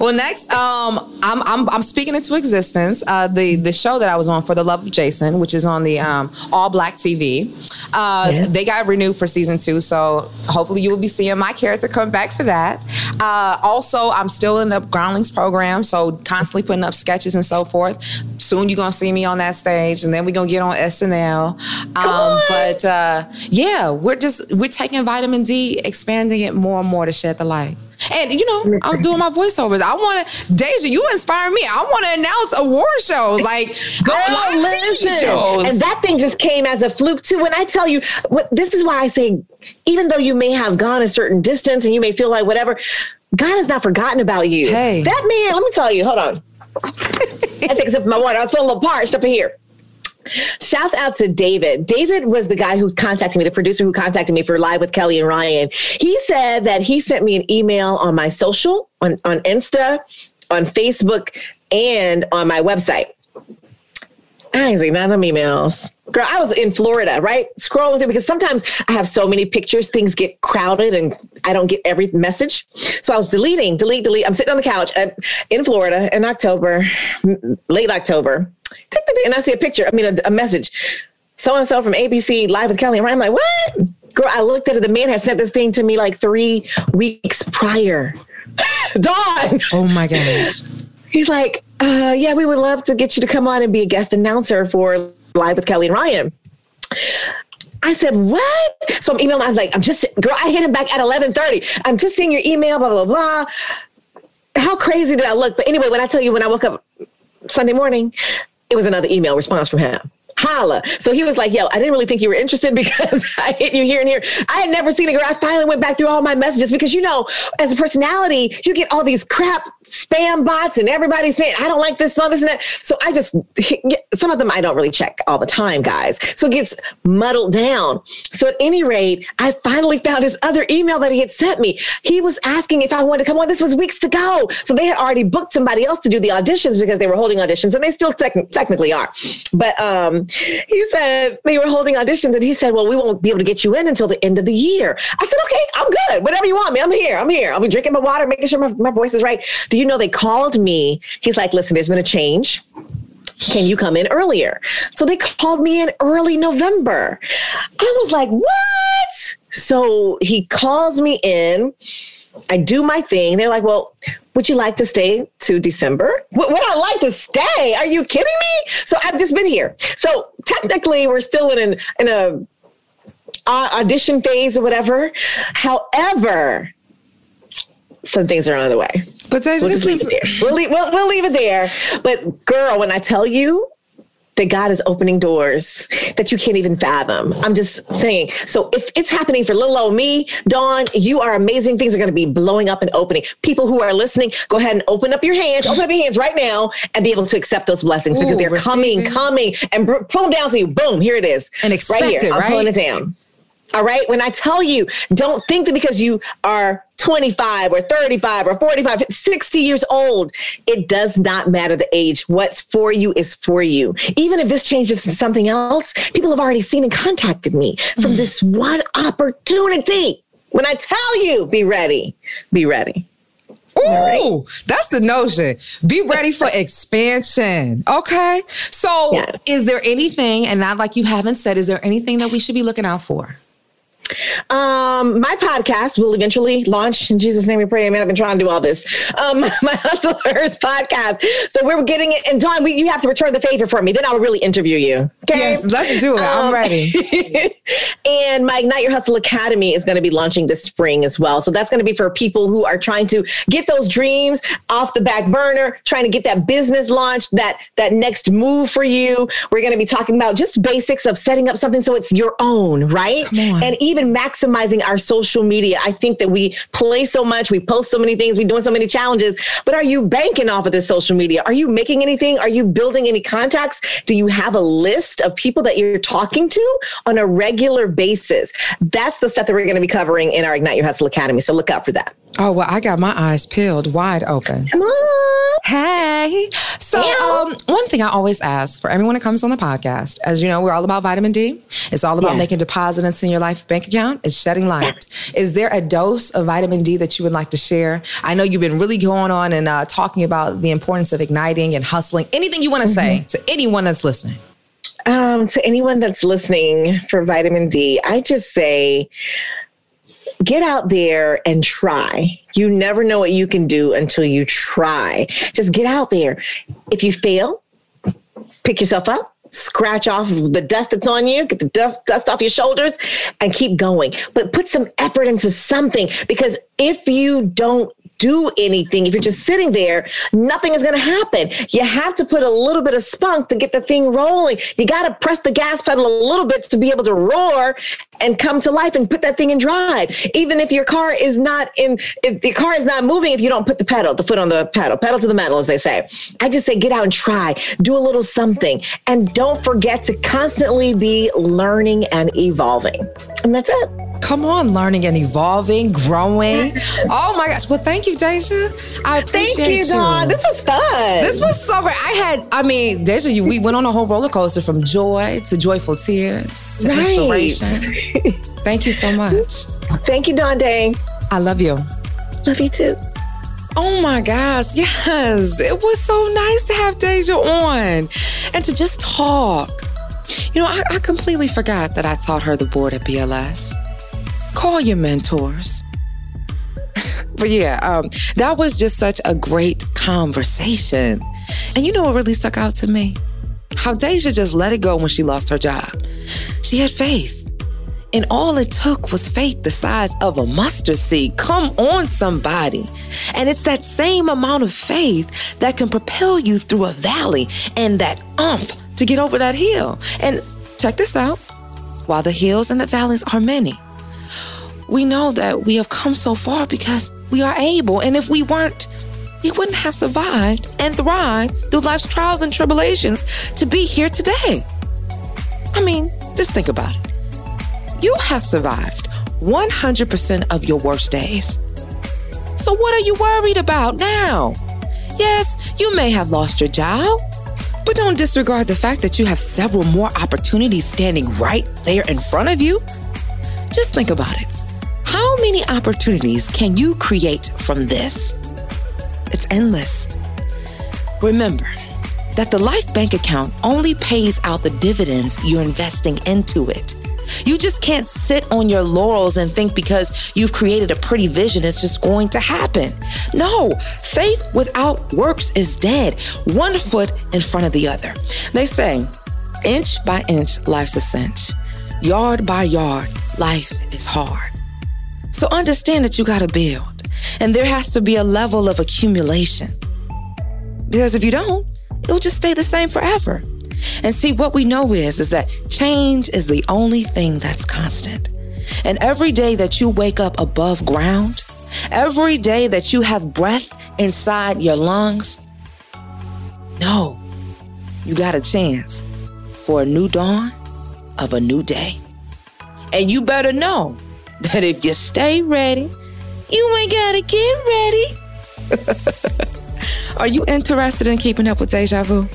[SPEAKER 2] Well, next, um, I'm, I'm I'm speaking into existence. Uh, the the show that I was on for the love of Jason, which is on the um, All Black TV. Uh, They got renewed for season two, so hopefully you will be seeing my character come back for that. Uh, also, I'm still in the Groundlings program, so constantly putting up sketches and so forth. Soon you're gonna see me on that stage, and then we're gonna get on SNL. Um, but uh, yeah, we're just we're taking vitamin D, expanding it more and more to shed the light. And you know, I'm doing my voiceovers. I want to, Deja, you inspire me. I want to announce award shows, like go (laughs)
[SPEAKER 9] Girl, listen.
[SPEAKER 2] shows.
[SPEAKER 9] And that thing just came as a fluke too. When I tell you, what this is why I say, even though you may have gone a certain distance and you may feel like whatever, God has not forgotten about you.
[SPEAKER 2] Hey.
[SPEAKER 9] that man. Let me tell you. Hold on. (laughs) I take a sip of my water. I was feeling a little parched up in here. Shouts out to David. David was the guy who contacted me, the producer who contacted me for Live with Kelly and Ryan. He said that he sent me an email on my social, on, on Insta, on Facebook, and on my website. I ain't seen none of them emails. Girl, I was in Florida, right? Scrolling through because sometimes I have so many pictures, things get crowded and I don't get every message. So I was deleting, delete, delete. I'm sitting on the couch uh, in Florida in October, late October. And I see a picture, I mean, a, a message. So and so from ABC Live with Kelly and Ryan. I'm like, what? Girl, I looked at it. The man had sent this thing to me like three weeks prior. (gasps) Dawn.
[SPEAKER 2] oh my gosh.
[SPEAKER 9] He's like, uh, yeah, we would love to get you to come on and be a guest announcer for Live with Kelly and Ryan. I said, what? So I'm emailing. I'm like, I'm just, girl, I hit him back at 1130. I'm just seeing your email, blah, blah, blah. How crazy did I look? But anyway, when I tell you, when I woke up Sunday morning, it was another email response from him. Holla. So he was like, yo, I didn't really think you were interested (laughs) because I hit you here and here. I had never seen a girl. I finally went back through all my messages because, you know, as a personality, you get all these crap spam bots and everybody saying, I don't like this song, this and that. So I just, (laughs) some of them I don't really check all the time, guys. So it gets muddled down. So at any rate, I finally found his other email that he had sent me. He was asking if I wanted to come on. This was weeks to go. So they had already booked somebody else to do the auditions because they were holding auditions and they still tec- technically are. But um, he said they were holding auditions and he said, well, we won't be able to get you in until the end of the year. I said, okay, I'm good. Whatever you want me. I'm here. I'm here. I'll be drinking my water, making sure my, my voice is right. Do you know they called me? He's like, listen, there's been a change. Can you come in earlier? So they called me in early November. I was like, what? So he calls me in. I do my thing. They're like, well, would you like to stay to December? Would, would I like to stay? Are you kidding me? So I've just been here. So technically, we're still in an in a audition phase or whatever. However, some things are on the way.
[SPEAKER 2] But
[SPEAKER 9] We'll just leave it there. We'll leave, we'll, we'll leave it there. But girl, when I tell you that God is opening doors that you can't even fathom, I'm just saying. So if it's happening for little old me, Dawn, you are amazing. Things are going to be blowing up and opening. People who are listening, go ahead and open up your hands, open up your hands right now, and be able to accept those blessings because they're coming, coming, and br- pull them down to you. Boom, here it is.
[SPEAKER 2] And expect
[SPEAKER 9] right here.
[SPEAKER 2] it,
[SPEAKER 9] I'm pulling it down. All right. When I tell you, don't think that because you are 25 or 35 or 45, 60 years old, it does not matter the age. What's for you is for you. Even if this changes to something else, people have already seen and contacted me from mm. this one opportunity. When I tell you, be ready, be ready.
[SPEAKER 2] Ooh, that's the notion. Be ready for expansion. Okay. So,
[SPEAKER 9] Yes.
[SPEAKER 2] is there anything, and not like you haven't said, is there anything that we should be looking out for?
[SPEAKER 9] Um, my podcast will eventually launch. In Jesus' name we pray. Amen. I've been trying to do all this. Um, (laughs) my Hustlers podcast. So we're getting it. And Dawn, we, you have to return the favor for me. Then I'll really interview you. Okay.
[SPEAKER 2] Yes, let's do it. I'm
[SPEAKER 9] Um,
[SPEAKER 2] ready. (laughs)
[SPEAKER 9] and my Ignite Your Hustle Academy is going to be launching this spring as well. So that's going to be for people who are trying to get those dreams off the back burner, trying to get that business launched, that that next move for you. We're going to be talking about just basics of setting up something so it's your own, right? And even maximizing our social media. I think that we play so much, we post so many things, we're doing so many challenges, but are you banking off of this social media? Are you making anything? Are you building any contacts? Do you have a list of people that you're talking to on a regular basis? That's the stuff that we're going to be covering in our Ignite Your Hustle Academy. So look out for that.
[SPEAKER 2] Oh, well, I got my eyes peeled wide open.
[SPEAKER 9] Come on.
[SPEAKER 2] Hey. So, um, one thing I always ask for everyone that comes on the podcast, as you know, we're all about vitamin D. It's all about
[SPEAKER 9] Yes.
[SPEAKER 2] making deposits in your life bank account. It's shedding light. Is there a dose of vitamin D that you would like to share? I know you've been really going on and uh, talking about the importance of igniting and hustling. Anything you want to say to anyone that's listening?
[SPEAKER 9] Um, to anyone that's listening for vitamin D, I just say get out there and try. You never know what you can do until you try. Just get out there. If you fail, pick yourself up, scratch off the dust that's on you, get the dust, off your shoulders, and keep going. But put some effort into something because if you don't do anything, if you're just sitting there, nothing is going to happen. You have to put a little bit of spunk to get the thing rolling. You got to press the gas pedal a little bit to be able to roar and come to life and put that thing in drive. Even if your car is not in, if your car is not moving, if you don't put the pedal, the foot on the pedal, pedal to the metal, as they say. I just say get out and try, do a little something, and don't forget to constantly be learning and evolving. And that's it.
[SPEAKER 2] Come on, learning and evolving, growing. (laughs) oh my gosh. Well, thank you, Deja. I appreciate
[SPEAKER 9] Thank you, Dawn. This was fun.
[SPEAKER 2] This was so great. I had, I mean, Deja, you, we went on a whole roller coaster from joy to joyful tears to
[SPEAKER 9] Right.
[SPEAKER 2] inspiration. (laughs) Thank you so much.
[SPEAKER 9] Thank you, Dawn Day.
[SPEAKER 2] I love you.
[SPEAKER 9] Love you too.
[SPEAKER 2] Oh my gosh, yes. It was so nice to have Deja on and to just talk. You know, I, I completely forgot that I taught her the board at BLS. Call your mentors. (laughs) but yeah, um, that was just such a great conversation. And you know what really stuck out to me? How Deja just let it go when she lost her job. She had faith. And all it took was faith the size of a mustard seed. Come on, somebody. And it's that same amount of faith that can propel you through a valley and that umph to get over that hill. And check this out while the hills and the valleys are many, we know that we have come so far because we are able. And if we weren't, we wouldn't have survived and thrived through life's trials and tribulations to be here today. I mean, just think about it. You have survived 100% of your worst days. So, what are you worried about now? Yes, you may have lost your job, but don't disregard the fact that you have several more opportunities standing right there in front of you. Just think about it. How many opportunities can you create from this? It's endless. Remember that the Life Bank account only pays out the dividends you're investing into it. You just can't sit on your laurels and think because you've created a pretty vision, it's just going to happen. No, faith without works is dead, one foot in front of the other. They say, inch by inch, life's a cinch. Yard by yard, life is hard. So understand that you got to build, and there has to be a level of accumulation. Because if you don't, it'll just stay the same forever. And see, what we know is, is that change is the only thing that's constant. And every day that you wake up above ground, every day that you have breath inside your lungs, no, you got a chance for a new dawn of a new day. And you better know that if you stay ready, you ain't gotta get ready. (laughs) Are you interested in keeping up with Deja Vu?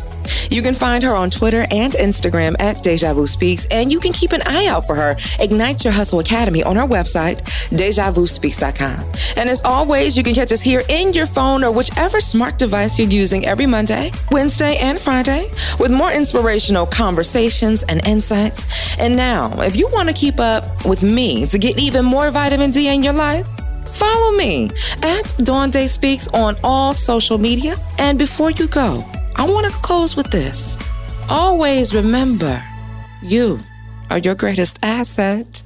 [SPEAKER 2] You can find her on Twitter and Instagram at Deja Vu Speaks, and you can keep an eye out for her Ignite Your Hustle Academy on our website, DejaVuSpeaks.com. And as always, you can catch us here in your phone or whichever smart device you're using every Monday, Wednesday, and Friday with more inspirational conversations and insights. And now, if you want to keep up with me to get even more vitamin D in your life, follow me at Dawn Day Speaks on all social media. And before you go, I want to close with this. Always remember, you are your greatest asset.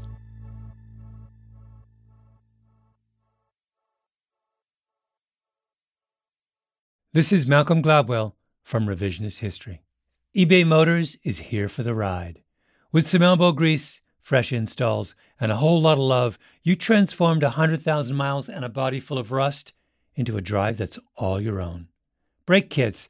[SPEAKER 10] This is Malcolm Gladwell from Revisionist History. eBay Motors is here for the ride. With some elbow grease, fresh installs, and a whole lot of love, you transformed 100,000 miles and a body full of rust into a drive that's all your own. Brake kits,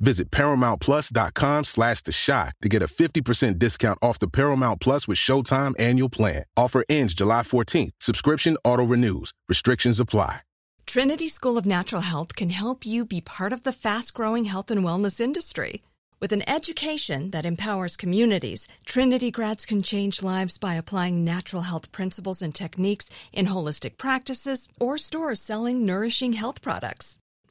[SPEAKER 5] Visit ParamountPlus.com slash The Chi to get a 50% discount off the Paramount Plus with Showtime annual plan. Offer ends July 14th. Subscription auto-renews. Restrictions apply.
[SPEAKER 11] Trinity School of Natural Health can help you be part of the fast-growing health and wellness industry. With an education that empowers communities, Trinity grads can change lives by applying natural health principles and techniques in holistic practices or stores selling nourishing health products.